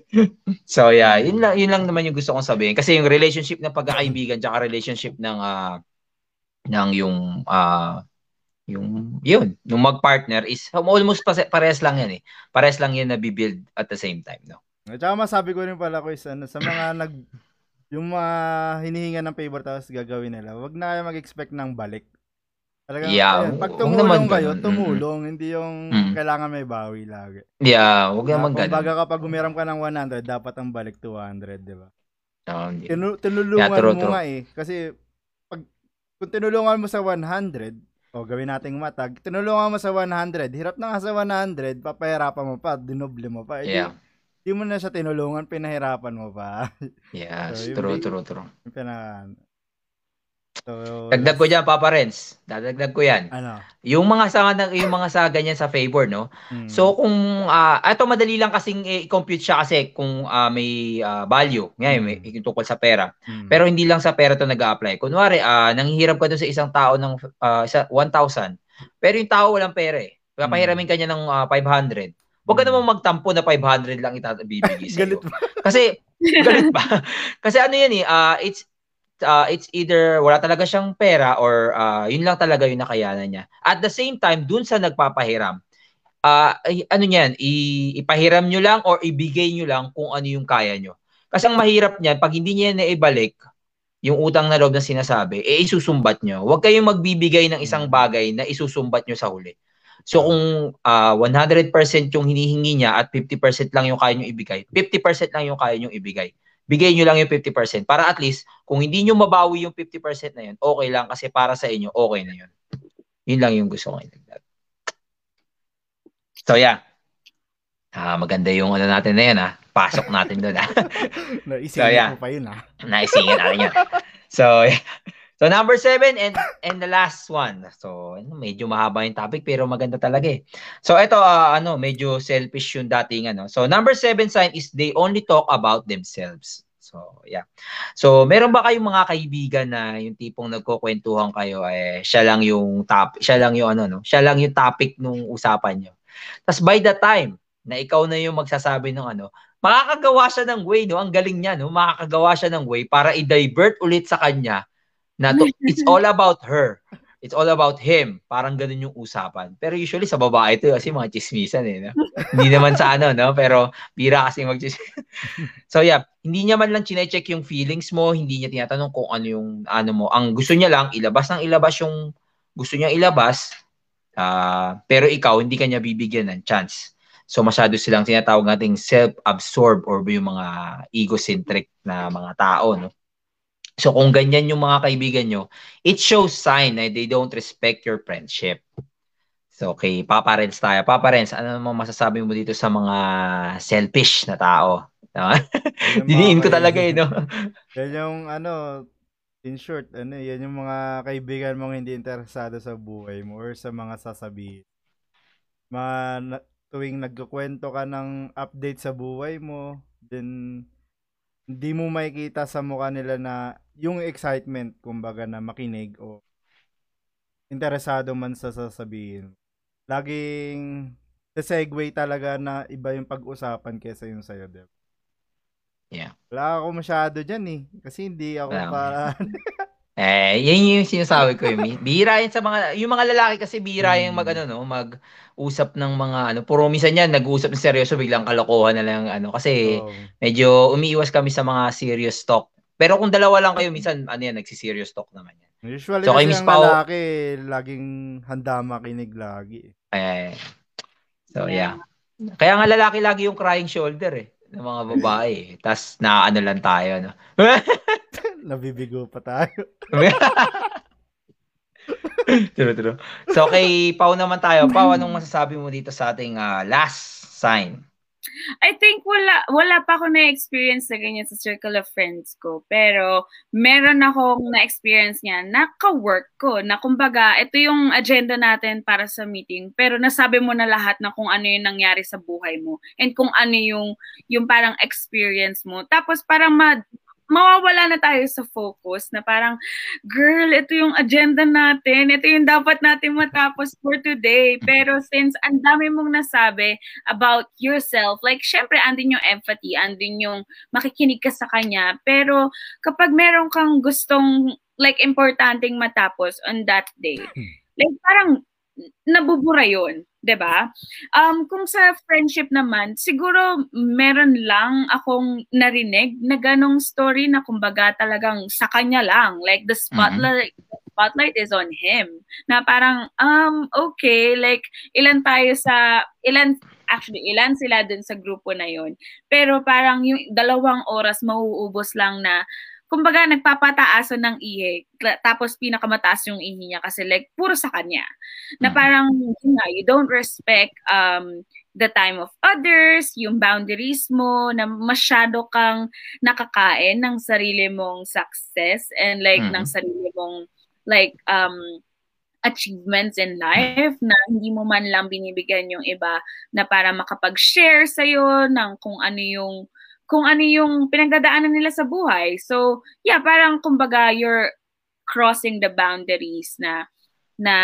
so yeah, yun lang, yun lang naman yung gusto kong sabihin. Kasi yung relationship ng pagkakaibigan tsaka relationship ng ah ng yung ah yung yun, nung mag-partner is almost parehas lang yan eh. Parehas lang yan na build at the same time, no? At saka masabi ko rin pala ko is ano, sa mga nag yung mga hinihinga ng favor tapos gagawin nila, wag na kayo mag-expect ng balik. Talagang, Yeah, ayan, pag tumulong kayo, tumulong, hindi yung Mm. kailangan may bawi lagi. Yeah, wag Uh, naman ganun. Kumbaga kapag umiram ka ng 100, dapat ang balik 200, di ba? Hindi. Tinu- tinulungan Yeah, true, mo true. nga eh. Kasi kung tinulungan mo sa 100, o gawin nating matag, tinulungan mo sa 100, hirap na nga sa 100, papahirapan mo pa, dinoble mo pa. Eh, Yeah. Di, mo na siya tinulungan, pinahirapan mo pa. Yes, So, yung true, big- true, true. Yung Pina, so, Dagdag ko dyan, Papa Renz. Dadagdag ko yan. Ano? Yung mga sa yung mga sa ganyan sa favor, no? mm, So kung ah ito madali lang kasing i-compute siya kasi kung ah, may ah, value, ngayon may yung tungkol sa pera. mm, Pero hindi lang sa pera 'to nag-a-apply. Kunwari, ah nanghihiram ka dun sa isang tao ng isa 1,000. Pero yung tao walang pera eh. Papahiramin ka niya ng ah, 500. Huwag ka Mm. namang magtampo na 500 lang itabibigay sa galit ba? Kasi galit ba? Kasi ano yan eh, ah, it's ah, it's either wala talaga siyang pera or ah, yun lang talaga yung nakayanan niya. At the same time, dun sa nagpapahiram, ah, ay- ano niyan, i- ipahiram nyo lang or ibigay nyo lang kung ano yung kaya nyo. Kasi ang mahirap niyan, pag hindi niya na ibalik, yung utang na loob na sinasabi, eh isusumbat nyo. Huwag kayong magbibigay ng isang bagay na isusumbat nyo sa huli. So kung ah, 100% yung hinihingi niya at 50% lang yung kaya nyo ibigay, 50% lang yung kaya nyo ibigay. Bigay nyo lang yung 50% para at least kung hindi nyo mabawi yung 50% na yun, okay lang kasi para sa inyo, okay na yun. Yun lang yung gusto kong idagdag. So yeah. Ah, maganda yung ano natin na yan ah. Pasok natin doon ah. Naisingit So, yeah. pa yun ah. Naisingit natin yan. So, so number seven and and the last one. So, ano, medyo mahaba yung topic pero maganda talaga eh. So, ito ah, ano, medyo selfish yung dating ano. So, number seven sign is they only talk about themselves. So, yeah. So, meron ba kayong mga kaibigan na yung tipong nagkukwentuhan kayo eh siya lang yung top, siya lang yung ano no, siya lang yung topic nung usapan nyo. Tapos by the time na ikaw na yung magsasabi ng ano, makakagawa siya ng way, no? Ang galing niya, no? Makakagawa siya ng way para i-divert ulit sa kanya na to, it's all about her. It's all about him. Parang ganun yung usapan. Pero usually sa babae ito kasi mga chismisan eh. No? hindi naman sa ano, no? Pero bira kasi mag So yeah, hindi niya man lang chine-check yung feelings mo, hindi niya tinatanong kung ano yung ano mo. Ang gusto niya lang, ilabas ng ilabas yung gusto niya ilabas. ah pero ikaw, hindi kanya bibigyan ng chance. So masyado silang tinatawag nating self-absorbed or yung mga egocentric na mga tao, no? So kung ganyan yung mga kaibigan nyo, it shows sign na they don't respect your friendship. So okay, Papa Renz tayo. Papa Renz, ano mo masasabi mo dito sa mga selfish na tao? Mga Diniin ko talaga eh, no? Yan yung ano, in short, ano, yan yung mga kaibigan mong hindi interesado sa buhay mo or sa mga sasabihin. Mga na- tuwing nagkukwento ka ng update sa buhay mo, then hindi mo makikita sa mukha nila na yung excitement, kumbaga, na makinig o interesado man sa sasabihin. Laging segue talaga na iba yung pag-usapan kesa yung sa'yo, Dev. Yeah. Wala ako masyado dyan eh. Kasi hindi ako Wala para... Eh, yan yung sinasabi ko yung bihira yan sa mga yung mga lalaki kasi bihira yung mag ano no, mag-usap ng mga ano, puro minsan yan nag-uusap ng seryoso biglang kalokohan na lang ano kasi Oo. medyo umiiwas kami sa mga serious talk. Pero kung dalawa lang kayo minsan ano yan nagsi-serious talk naman yan. Usually So, kay Miss Pao- lalaki, laging handa makinig lagi. Eh, so yeah. Kaya nga lalaki lagi yung crying shoulder eh ng mga babae. eh. Tapos naano lang tayo no. Nabibigo pa tayo. true, true. So kay Pau naman tayo. Pau, anong masasabi mo dito sa ating ah, last sign? I think wala wala pa ako na-experience na ganyan sa circle of friends ko. Pero meron akong na-experience niya na ka-work ko. Na kumbaga, ito yung agenda natin para sa meeting. Pero nasabi mo na lahat na kung ano yung nangyari sa buhay mo. And kung ano yung, yung parang experience mo. Tapos parang ma, mawawala na tayo sa focus na parang, girl, ito yung agenda natin. Ito yung dapat natin matapos for today. Pero since ang dami mong nasabi about yourself, like, syempre, andin yung empathy, andin yung makikinig ka sa kanya. Pero kapag meron kang gustong, like, importanteng matapos on that day, like, parang nabubura yun. 'di ba? Um kung sa friendship naman, siguro meron lang akong narinig na ganong story na kumbaga talagang sa kanya lang, like the spotlight the spotlight is on him. Na parang um okay, like ilan tayo sa ilan actually ilan sila dun sa grupo na yon. Pero parang yung dalawang oras mauubos lang na kumbaga nagpapataasan ng ihi tapos pinakamataas yung ihi niya kasi like puro sa kanya na parang yun nga, you don't respect um the time of others yung boundaries mo na masyado kang nakakain ng sarili mong success and like Mhm. ng sarili mong like um achievements in life na hindi mo man lang binibigyan yung iba na para makapag-share sa'yo ng kung ano yung kung ano yung pinagdadaanan nila sa buhay. So, yeah, parang kumbaga you're crossing the boundaries na na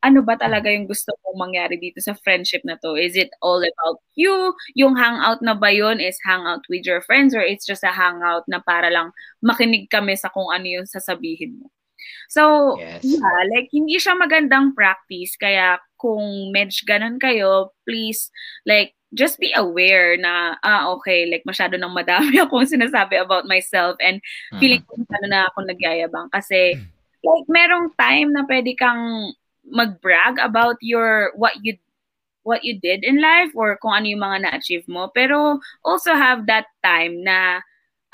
ano ba talaga yung gusto mong mangyari dito sa friendship na to? Is it all about you? Yung hangout na ba yun is hangout with your friends or it's just a hangout na para lang makinig kami sa kung ano yung sasabihin mo? So, Yes. yeah, like hindi siya magandang practice kaya kung medj ganun kayo, please like just be aware na ah okay, like masyado nang madami akong sinasabi about myself and feeling ko ano na ako nagyayabang kasi like merong time na pwede kang mag-brag about your what you what you did in life or kung ano yung mga na-achieve mo pero also have that time na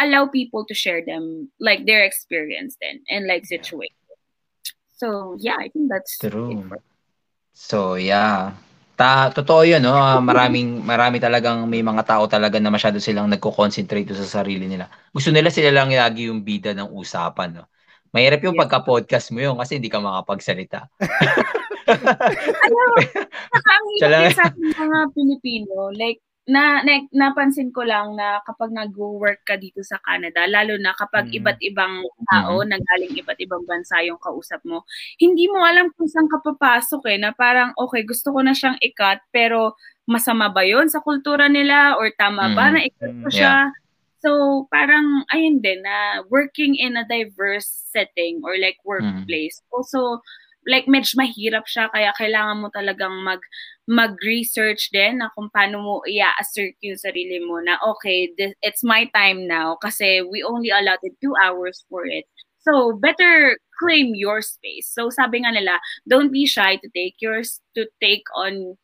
allow people to share them like their experience then and like situation. So yeah, I think that's True. So, yeah. Ta totoo 'yun, no? Ah, Maraming marami talagang may mga tao talaga na masyado silang nagko-concentrate sa sarili nila. Gusto nila sila lang lagi yung bida ng usapan, no? Mahirap yung Yes. pagka-podcast mo yun kasi hindi ka makapagsalita. Alam mo, saka ang Siya lang- hirap din sa ating mga Pilipino, like, na, na napansin ko lang na kapag nag-work ka dito sa Canada, lalo na kapag Mm. iba't ibang tao, nanggaling iba't ibang bansa yung kausap mo, hindi mo alam kung saan ka papasok eh, na parang, okay, gusto ko na siyang ikat, pero masama ba yon sa kultura nila or tama ba Mm. na ikat ko Mm. siya? So, parang, ayun din, na working in a diverse setting or like workplace. Also, like, medyo mahirap siya, kaya kailangan mo talagang mag, mag-research din na kung paano mo i-assert yung sarili mo na, okay, this, it's my time now kasi we only allotted two hours for it. So, better claim your space. So, sabi nga nila, don't be shy to take yours, to take on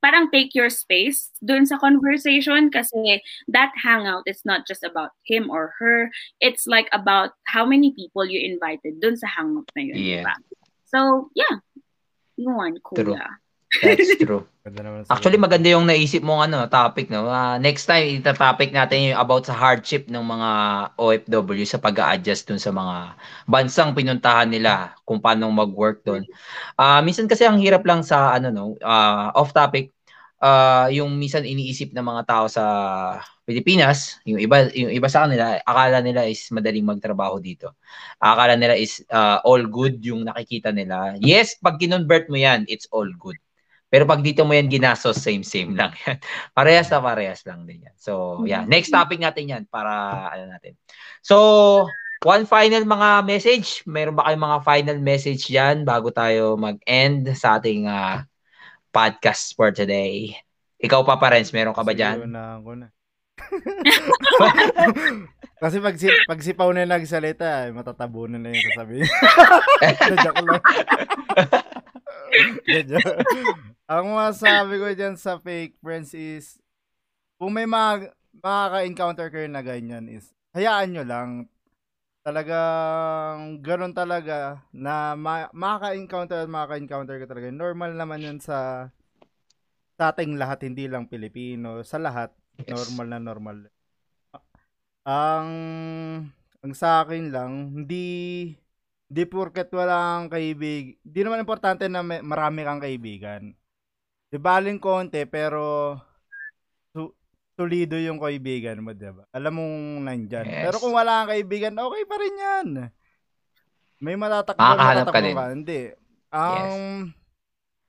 parang take your space dun sa conversation kasi that hangout is not just about him or her. It's like about how many people you invited dun sa hangout na yun. Yeah. diba? So, yeah. Yun, True. kuya. That's true. Naman sa- Actually, maganda yung naisip mong ano, topic, no? Ah, next time, ita-topic natin yung about sa hardship ng mga OFW sa pag adjust dun sa mga bansang pinuntahan nila, kung paano mag-work dun. Ah, minsan kasi ang hirap lang sa, ano, no, ah, off topic, uh, yung minsan iniisip ng mga tao sa Pilipinas, yung iba yung iba sa kanila, akala nila is madaling magtrabaho dito. Akala nila is uh, all good yung nakikita nila. Yes, pag kinonvert mo yan, it's all good. Pero pag dito mo yan ginastos, same same lang yan. parehas na parehas lang din yan. So, yeah. Next topic natin yan para ano natin. So, one final mga message. Meron ba kayong mga final message yan bago tayo mag-end sa ating uh, podcast for today? Ikaw pa, Parents, meron ka ba dyan? na ako na. Kasi pag, si, pag si Pao na nagsalita, eh, matatabunan na yung sasabihin. Joke lang. Ang masabi ko dyan sa fake friends is, kung may mga, makaka-encounter kayo na ganyan is, hayaan nyo lang. Talagang, ganun talaga, na ma- makaka-encounter at makaka-encounter ka talaga. Normal naman yun sa, sa ating lahat, hindi lang Pilipino. Sa lahat, Yes. Normal na normal. Ang ang sa akin lang, hindi hindi porket wala kang kaibig. Hindi naman importante na may, marami kang kaibigan. Di baling konti pero su, tulido yung kaibigan mo, di ba? Alam mong nandyan. Yes. Pero kung wala kang kaibigan, okay pa rin yan. May matatakbo, matatakbo ka, din. ka. Hindi. Ang yes.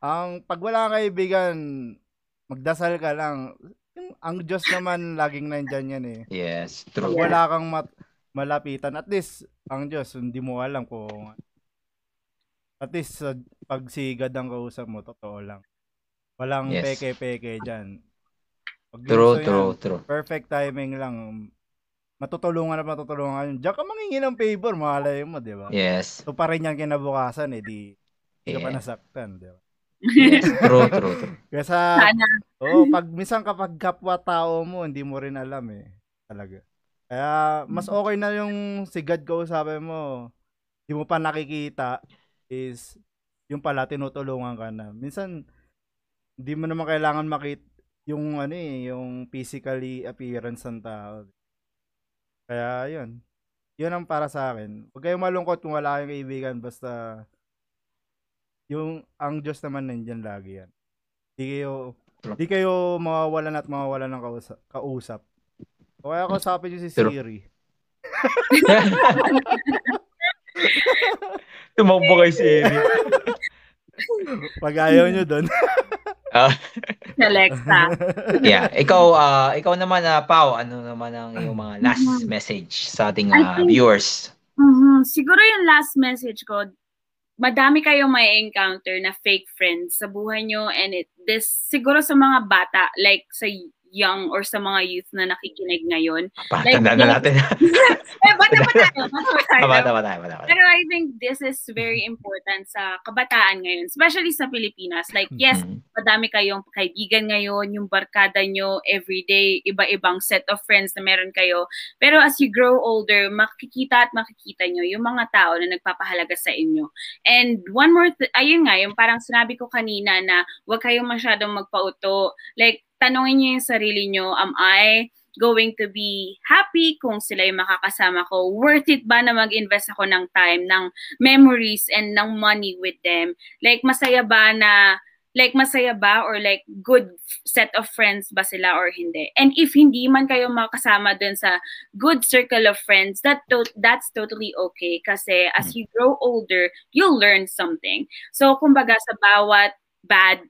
ang pag wala kang kaibigan, magdasal ka lang ang Diyos naman laging nandyan yan eh. Yes, true. Pag wala kang mat- malapitan, at least ang Diyos, hindi mo alam kung at least uh, pag si God ang kausap mo, totoo lang. Walang yes. peke-peke dyan. Pag true, true, yan, true. Perfect timing lang. Matutulungan at matutulungan. Diyan ka mangingi ng favor, malay mo, di ba? Yes. So pa rin yan kinabukasan, eh, di, yeah. ka pa nasaktan, di ba? Yes, true, true, true. Kasi, Sana. oh, pag minsan kapag kapwa tao mo, hindi mo rin alam eh. Talaga. Kaya, mas mm. okay na yung si God kausapin mo, hindi mo pa nakikita, is, yung pala, tinutulungan ka na. Minsan, hindi mo naman kailangan makita yung ano eh, yung physically appearance ng tao. Kaya, yun. Yun ang para sa akin. Huwag kayong malungkot kung wala kayong kaibigan, basta yung ang Diyos naman nandiyan lagi yan. Di kayo di kayo mawawalan at mawawalan ng kausap. kausap. O kaya kausapin niyo si Siri. Tumakbo kay Siri. Pag ayaw nyo doon. uh, Alexa. yeah, ikaw uh, ikaw naman uh, Pau, ano naman ang iyong mga last mm-hmm. message sa ating uh, think, viewers? Mm-hmm. Siguro yung last message ko, madami kayong may encounter na fake friends sa buhay nyo and it, this siguro sa mga bata like sa young or sa mga youth na nakikinig ngayon. Bata like, na, na natin. eh, bata pa tayo. Bata pa tayo. Bata pa tayo. Bata pa tayo. Pero I think this is very important sa kabataan ngayon, especially sa Pilipinas. Like, yes, mm-hmm. madami kayong kaibigan ngayon, yung barkada nyo, everyday, iba-ibang set of friends na meron kayo. Pero as you grow older, makikita at makikita nyo yung mga tao na nagpapahalaga sa inyo. And one more, th- ayun nga, yung parang sinabi ko kanina na huwag kayong masyadong magpauto. Like, tanongin niyo yung sarili niyo, am I going to be happy kung sila yung makakasama ko? Worth it ba na mag-invest ako ng time, ng memories, and ng money with them? Like, masaya ba na like masaya ba or like good set of friends ba sila or hindi and if hindi man kayo makasama dun sa good circle of friends that to- that's totally okay kasi as you grow older you'll learn something so kumbaga sa bawat bad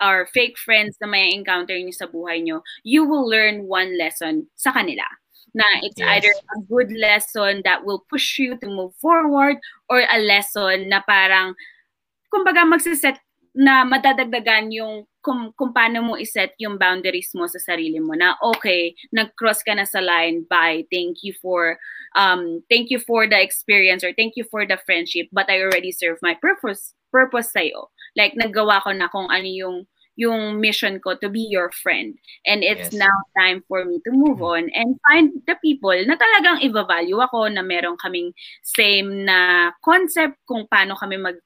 or fake friends na may encounter niyo sa buhay niyo, you will learn one lesson sa kanila. Na it's yes. either a good lesson that will push you to move forward or a lesson na parang, kumbaga magsiset na madadagdagan yung kung, kung paano mo iset yung boundaries mo sa sarili mo na okay, nag-cross ka na sa line, bye, thank you for um thank you for the experience or thank you for the friendship but I already served my purpose purpose sa'yo. Like, naggawa ko na kung ano yung yung mission ko to be your friend. And it's yes. now time for me to move mm-hmm. on and find the people na talagang i-value ako na meron kaming same na concept kung paano kami mag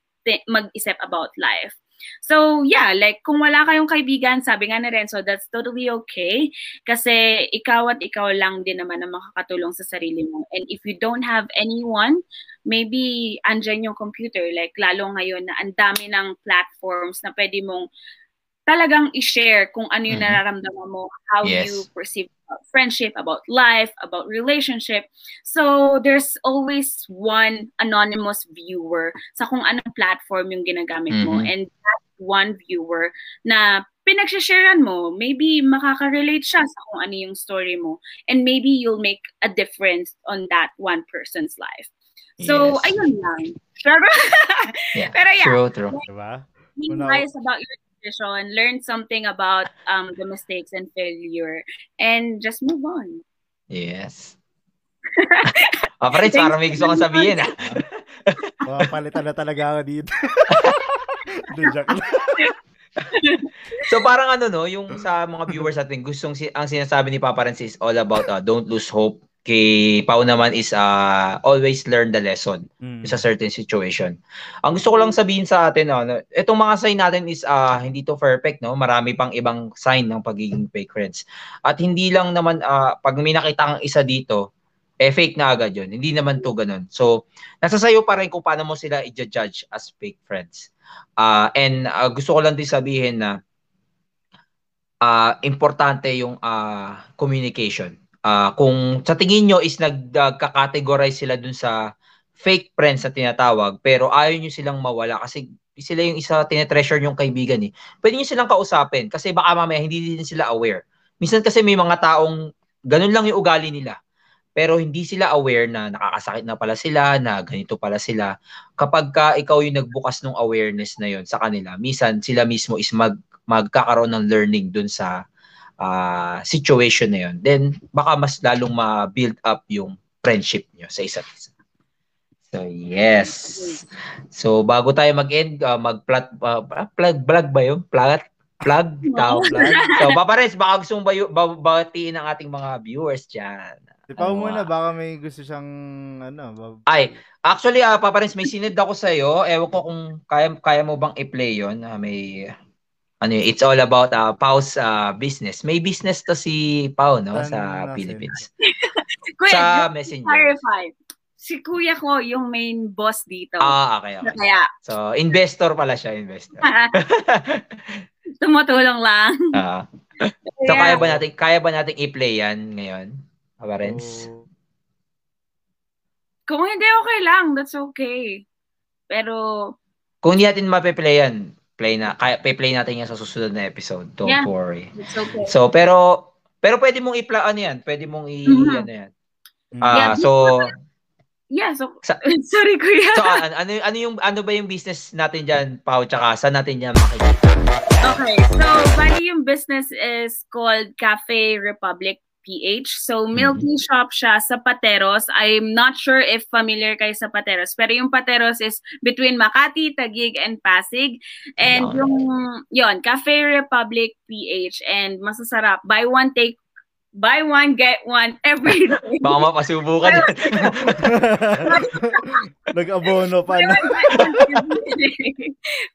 mag-isip about life. So, yeah, like kung wala kayong kaibigan, sabi nga ni Renzo, that's totally okay. Kasi ikaw at ikaw lang din naman ang makakatulong sa sarili mo. And if you don't have anyone, maybe andyan yung computer. Like lalo ngayon na ang dami ng platforms na pwede mong talagang i-share kung ano yung mm-hmm. nararamdaman mo, how yes. you perceive friendship, about life, about relationship. So, there's always one anonymous viewer sa kung anong platform yung ginagamit mo. Mm-hmm. And that one viewer na pinagsasharean mo, maybe makaka-relate siya sa kung ano yung story mo. And maybe you'll make a difference on that one person's life. So, yes. ayun lang. Pero, yeah. pero yeah. True, true. Diba? Be nice about your decision, learn something about um, the mistakes and failure, and just move on. Yes. ah, pare, parang may gusto kong sabihin. Ah. palitan na talaga ako dito. so parang ano no, yung sa mga viewers natin, gustong si ang sinasabi ni Papa Renz is all about uh, don't lose hope kay Pau naman is uh, always learn the lesson mm. sa certain situation. Ang gusto ko lang sabihin sa atin, no, itong mga sign natin is uh, hindi to perfect, no? Marami pang ibang sign ng pagiging fake friends. At hindi lang naman, uh, pag may nakita kang isa dito, eh fake na agad yun. Hindi naman to ganun. So, nasa sayo pa rin kung paano mo sila i-judge as fake friends. Uh, and uh, gusto ko lang din sabihin na uh, importante yung uh, communication uh, kung sa tingin nyo is nagka-categorize sila dun sa fake friends na tinatawag, pero ayaw nyo silang mawala kasi sila yung isa tinetreasure yung kaibigan eh. Pwede nyo silang kausapin kasi baka mamaya hindi din sila aware. Minsan kasi may mga taong ganun lang yung ugali nila. Pero hindi sila aware na nakakasakit na pala sila, na ganito pala sila. Kapag ka ikaw yung nagbukas ng awareness na yon sa kanila, minsan sila mismo is mag, magkakaroon ng learning dun sa uh, situation na yun, then baka mas lalong ma-build up yung friendship nyo sa isa't isa. So, yes. So, bago tayo mag-end, uh, mag-plug, uh, plug, plug ba yun? Plug? Plug? Tao, plug? So, Papares, baka gusto mong bayo, batiin ang ating mga viewers dyan. Di pa ano, muna, baka may gusto siyang, ano, bab- Ay, actually, uh, Papares, may sinid ako sa'yo. Ewan ko kung kaya, kaya mo bang i-play yun. Uh, may ano it's all about uh, Pau's uh, business. May business to si Pau no ano, sa Philippines. Kuya, sa Messenger. Clarify. Si kuya ko yung main boss dito. Ah, okay, okay. Kaya. So, investor pala siya, investor. Tumutulong lang. Uh, so, yeah. kaya ba natin kaya ba nating i-play yan ngayon? Awarens? Oh. Kung hindi okay lang, that's okay. Pero kung hindi natin mape-play yan, play na kaya play natin yan sa susunod na episode. Don't yeah, worry. It's okay. So pero pero pwede mong i ano yan, pwede mong i mm-hmm. ano yan. Ah, uh, yeah, so Yeah, so sa, sorry kuya. So ano, ano ano yung ano ba yung business natin diyan, Pau, tsaka saan natin yan makikita? Okay, so bali yung business is called Cafe Republic PH. So, milk tea mm-hmm. shop siya sa Pateros. I'm not sure if familiar kayo sa Pateros. Pero yung Pateros is between Makati, Taguig, and Pasig. And yung, yon Cafe Republic PH. And masasarap. Buy one, take buy one, get one every day. Baka mapasubo ka. Nag-abono pa na.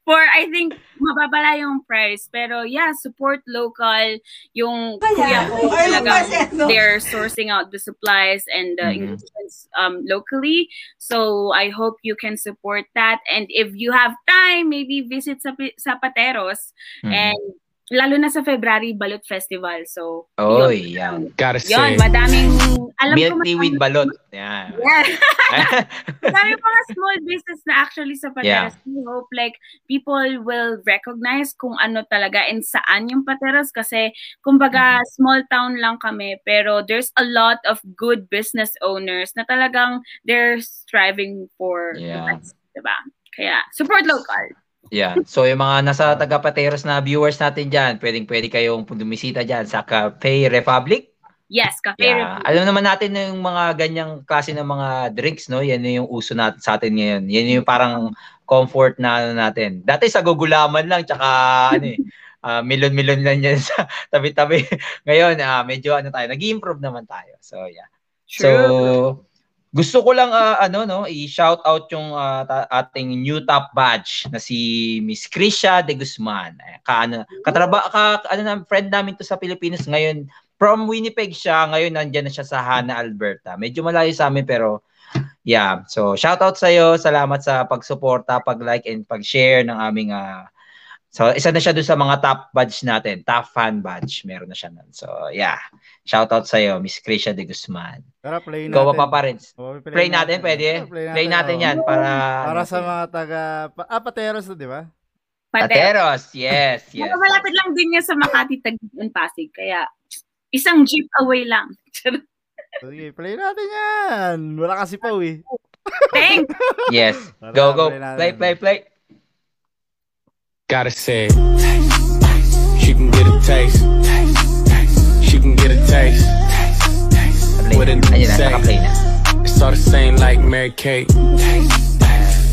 For, I think, mababala yung price. Pero yeah, support local. Yung kuya ko talagang they're sourcing out the supplies and the mm-hmm. ingredients um, locally. So, I hope you can support that. And if you have time, maybe visit sa, sa Pateros mm-hmm. and lalo na sa February Balot Festival. So, oh, yun. yan. Garce. Yun, madaming alam Milk ko tea with balot. Yan. Yeah. Madami mga small business na actually sa Pateras. Yeah. We hope like people will recognize kung ano talaga and saan yung Pateras kasi kumbaga mm. small town lang kami pero there's a lot of good business owners na talagang they're striving for yeah. the best, diba? Kaya support local. Yeah. So yung mga nasa taga-Pateros na viewers natin diyan, pwedeng pwede kayong bumisita diyan sa Cafe Republic. Yes, Cafe yeah. Republic. Alam naman natin yung mga ganyang klase ng mga drinks, no? Yan yung uso natin sa atin ngayon. Yan yung parang comfort na ano natin. Dati sa gugulaman lang tsaka ano eh, uh, milon-milon lang yan sa tabi-tabi. Ngayon, uh, medyo ano tayo, nag-improve naman tayo. So, yeah. True. So, gusto ko lang uh, ano no, i-shout out yung uh, ating new top badge na si Miss Krisha De Guzman. Ka ano, katraba ka ano na friend namin to sa Pilipinas ngayon. From Winnipeg siya, ngayon nandiyan na siya sa Hana, Alberta. Medyo malayo sa amin pero yeah. So shout out sa iyo. Salamat sa pagsuporta, pag-like and pag-share ng aming uh, So, isa na siya doon sa mga top badge natin. Top fan badge. Meron na siya nun. So, yeah. Shout out sa'yo, Miss Krisha de Guzman. Tara, play natin. Ikaw pa pa rin. Oh, Play natin, pwede? Play Play natin oh. yan para... Para sa mga taga... Ah, Pateros na, di ba? Pate. Ateros, yes, yes. Mga malapit lang din yan sa Makati, Taguig, and Pasig. Kaya, isang jeep away lang. Sige, play natin yan. Wala kasi pa, eh. Thanks! Yes. Go, go. play natin. Play, play, play. Gotta say. She can get a taste. She can get a taste. What na, say? It's all the same like Mary Kate.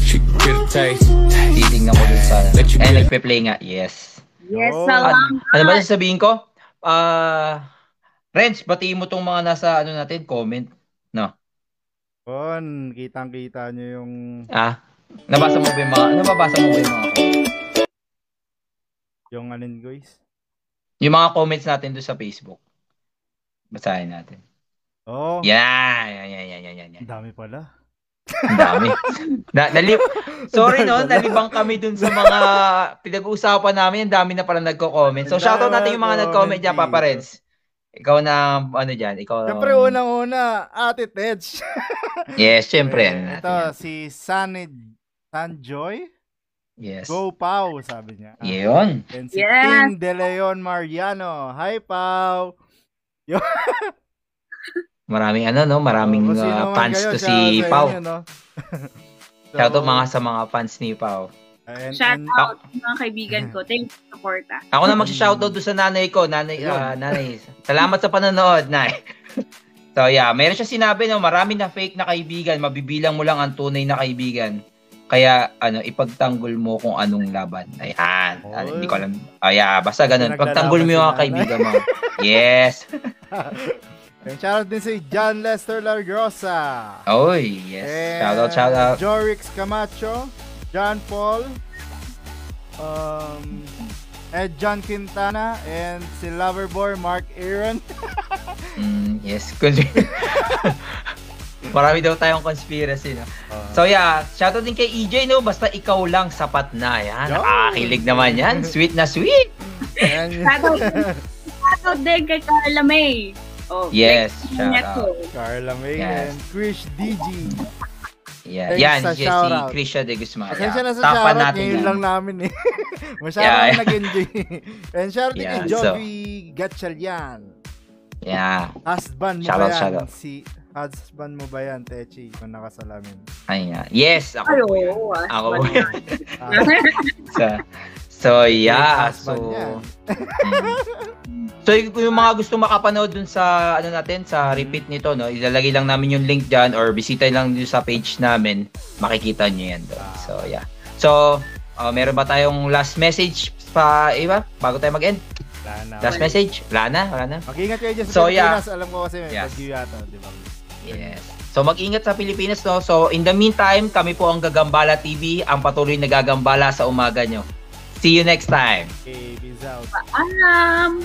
She can get a taste. Titingnan ko dun sa... Let you Eh, nagpe-play nga. Yes. Yes, salamat. ano ba sasabihin ko? Ah... Renz, batiin mo tong mga nasa ano natin, comment. No. Kon, kitang-kita nyo yung... Ah, nabasa mo ba yung mga, nababasa mo ba yung mga Yung anin, guys. yung mga comments natin doon sa Facebook. Basahin natin. Oh, Yan, yan, yan, yan, yan, yan, ang dami pala. Ang dami. Na, nalip, sorry no, nalibang kami dun sa mga pinag-uusapan namin. Ang dami na pala nagko-comment. So, shoutout natin yung mga nag-comment dyan, Papa Renz. Ikaw na, ano dyan, ikaw. Siyempre, unang-una, Ate Tedge. Yes, syempre. Natin ito, si Sanid Sanjoy. Yes. Go, Pau, sabi niya. Yun. And si Yes. Ting De Leon Mariano. Hi, Pau. Maraming ano, no? Maraming Oh, sino uh, fans kayo, to shout si out sa Pau. inyo, no? Shoutout So, mga sa mga fans ni Pau. and- Shout and- out mga kaibigan ko. Thanks sa support ah. Ako na mag-shoutout doon sa nanay ko. Nanay, ah, nanay. Salamat sa panonood, nay. so yeah, meron siya sinabi no, marami na fake na kaibigan, mabibilang mo lang ang tunay na kaibigan. Kaya ano, ipagtanggol mo kung anong laban. Ayan. Oh. Ano, hindi ko alam. Oh, yeah, basta ganun. Pagtanggol mo yung mga kaibigan mo. yes. And shoutout din si John Lester Largrosa. Oy, yes. And Shoutout, shoutout. Jorix Camacho, John Paul, um, Ed John Quintana, and si Loverboy Mark Aaron. Mm, yes. Marami daw tayong conspiracy, no? Uh, So yeah, shoutout din kay EJ, no? Basta ikaw lang, sapat na. Yan, Yo! nakakakilig naman yan. Sweet na sweet. Shoutout shoutout din kay Carla May. Oh, Yes, next niya shout to. Carla May Yes. and Krish DG. Yeah, Thanks yan, sa si, si shoutout. Krisha de Guzman. Pasensya na sa Tapan shoutout, natin ngayon yan. lang namin eh. Masyado Yeah, yeah, nag-enjoy. and shoutout din Yeah, kay so- Jovi Gatchalian. Yeah, Husband mo Shoutout, ba yan? shoutout. Si husband mo ba yan, Techi, kung nakasalamin? ay nga. Yes, ako Ay, po yan. ah. Ako po yan. Ah, So, so yeah, so... yan. Mm. So yung mga gusto makapanood dun sa ano natin sa repeat nito no, ilalagay lang namin yung link diyan or bisita lang dun sa page namin, makikita niyo yan doon. So yeah. So uh, meron ba tayong last message pa iba bago tayo mag-end? Wala na. Last message? Wala na, wala na. Mag-ingat kayo dyan sa So, yeah. Pilipinas. Alam ko kasi may Yes. bagyo yata, di ba? Yes. So mag-ingat sa Pilipinas no. So in the meantime, kami po ang Gagambala TV, ang patuloy na gagambala sa umaga nyo. See you next time. Okay, peace out. Paalam!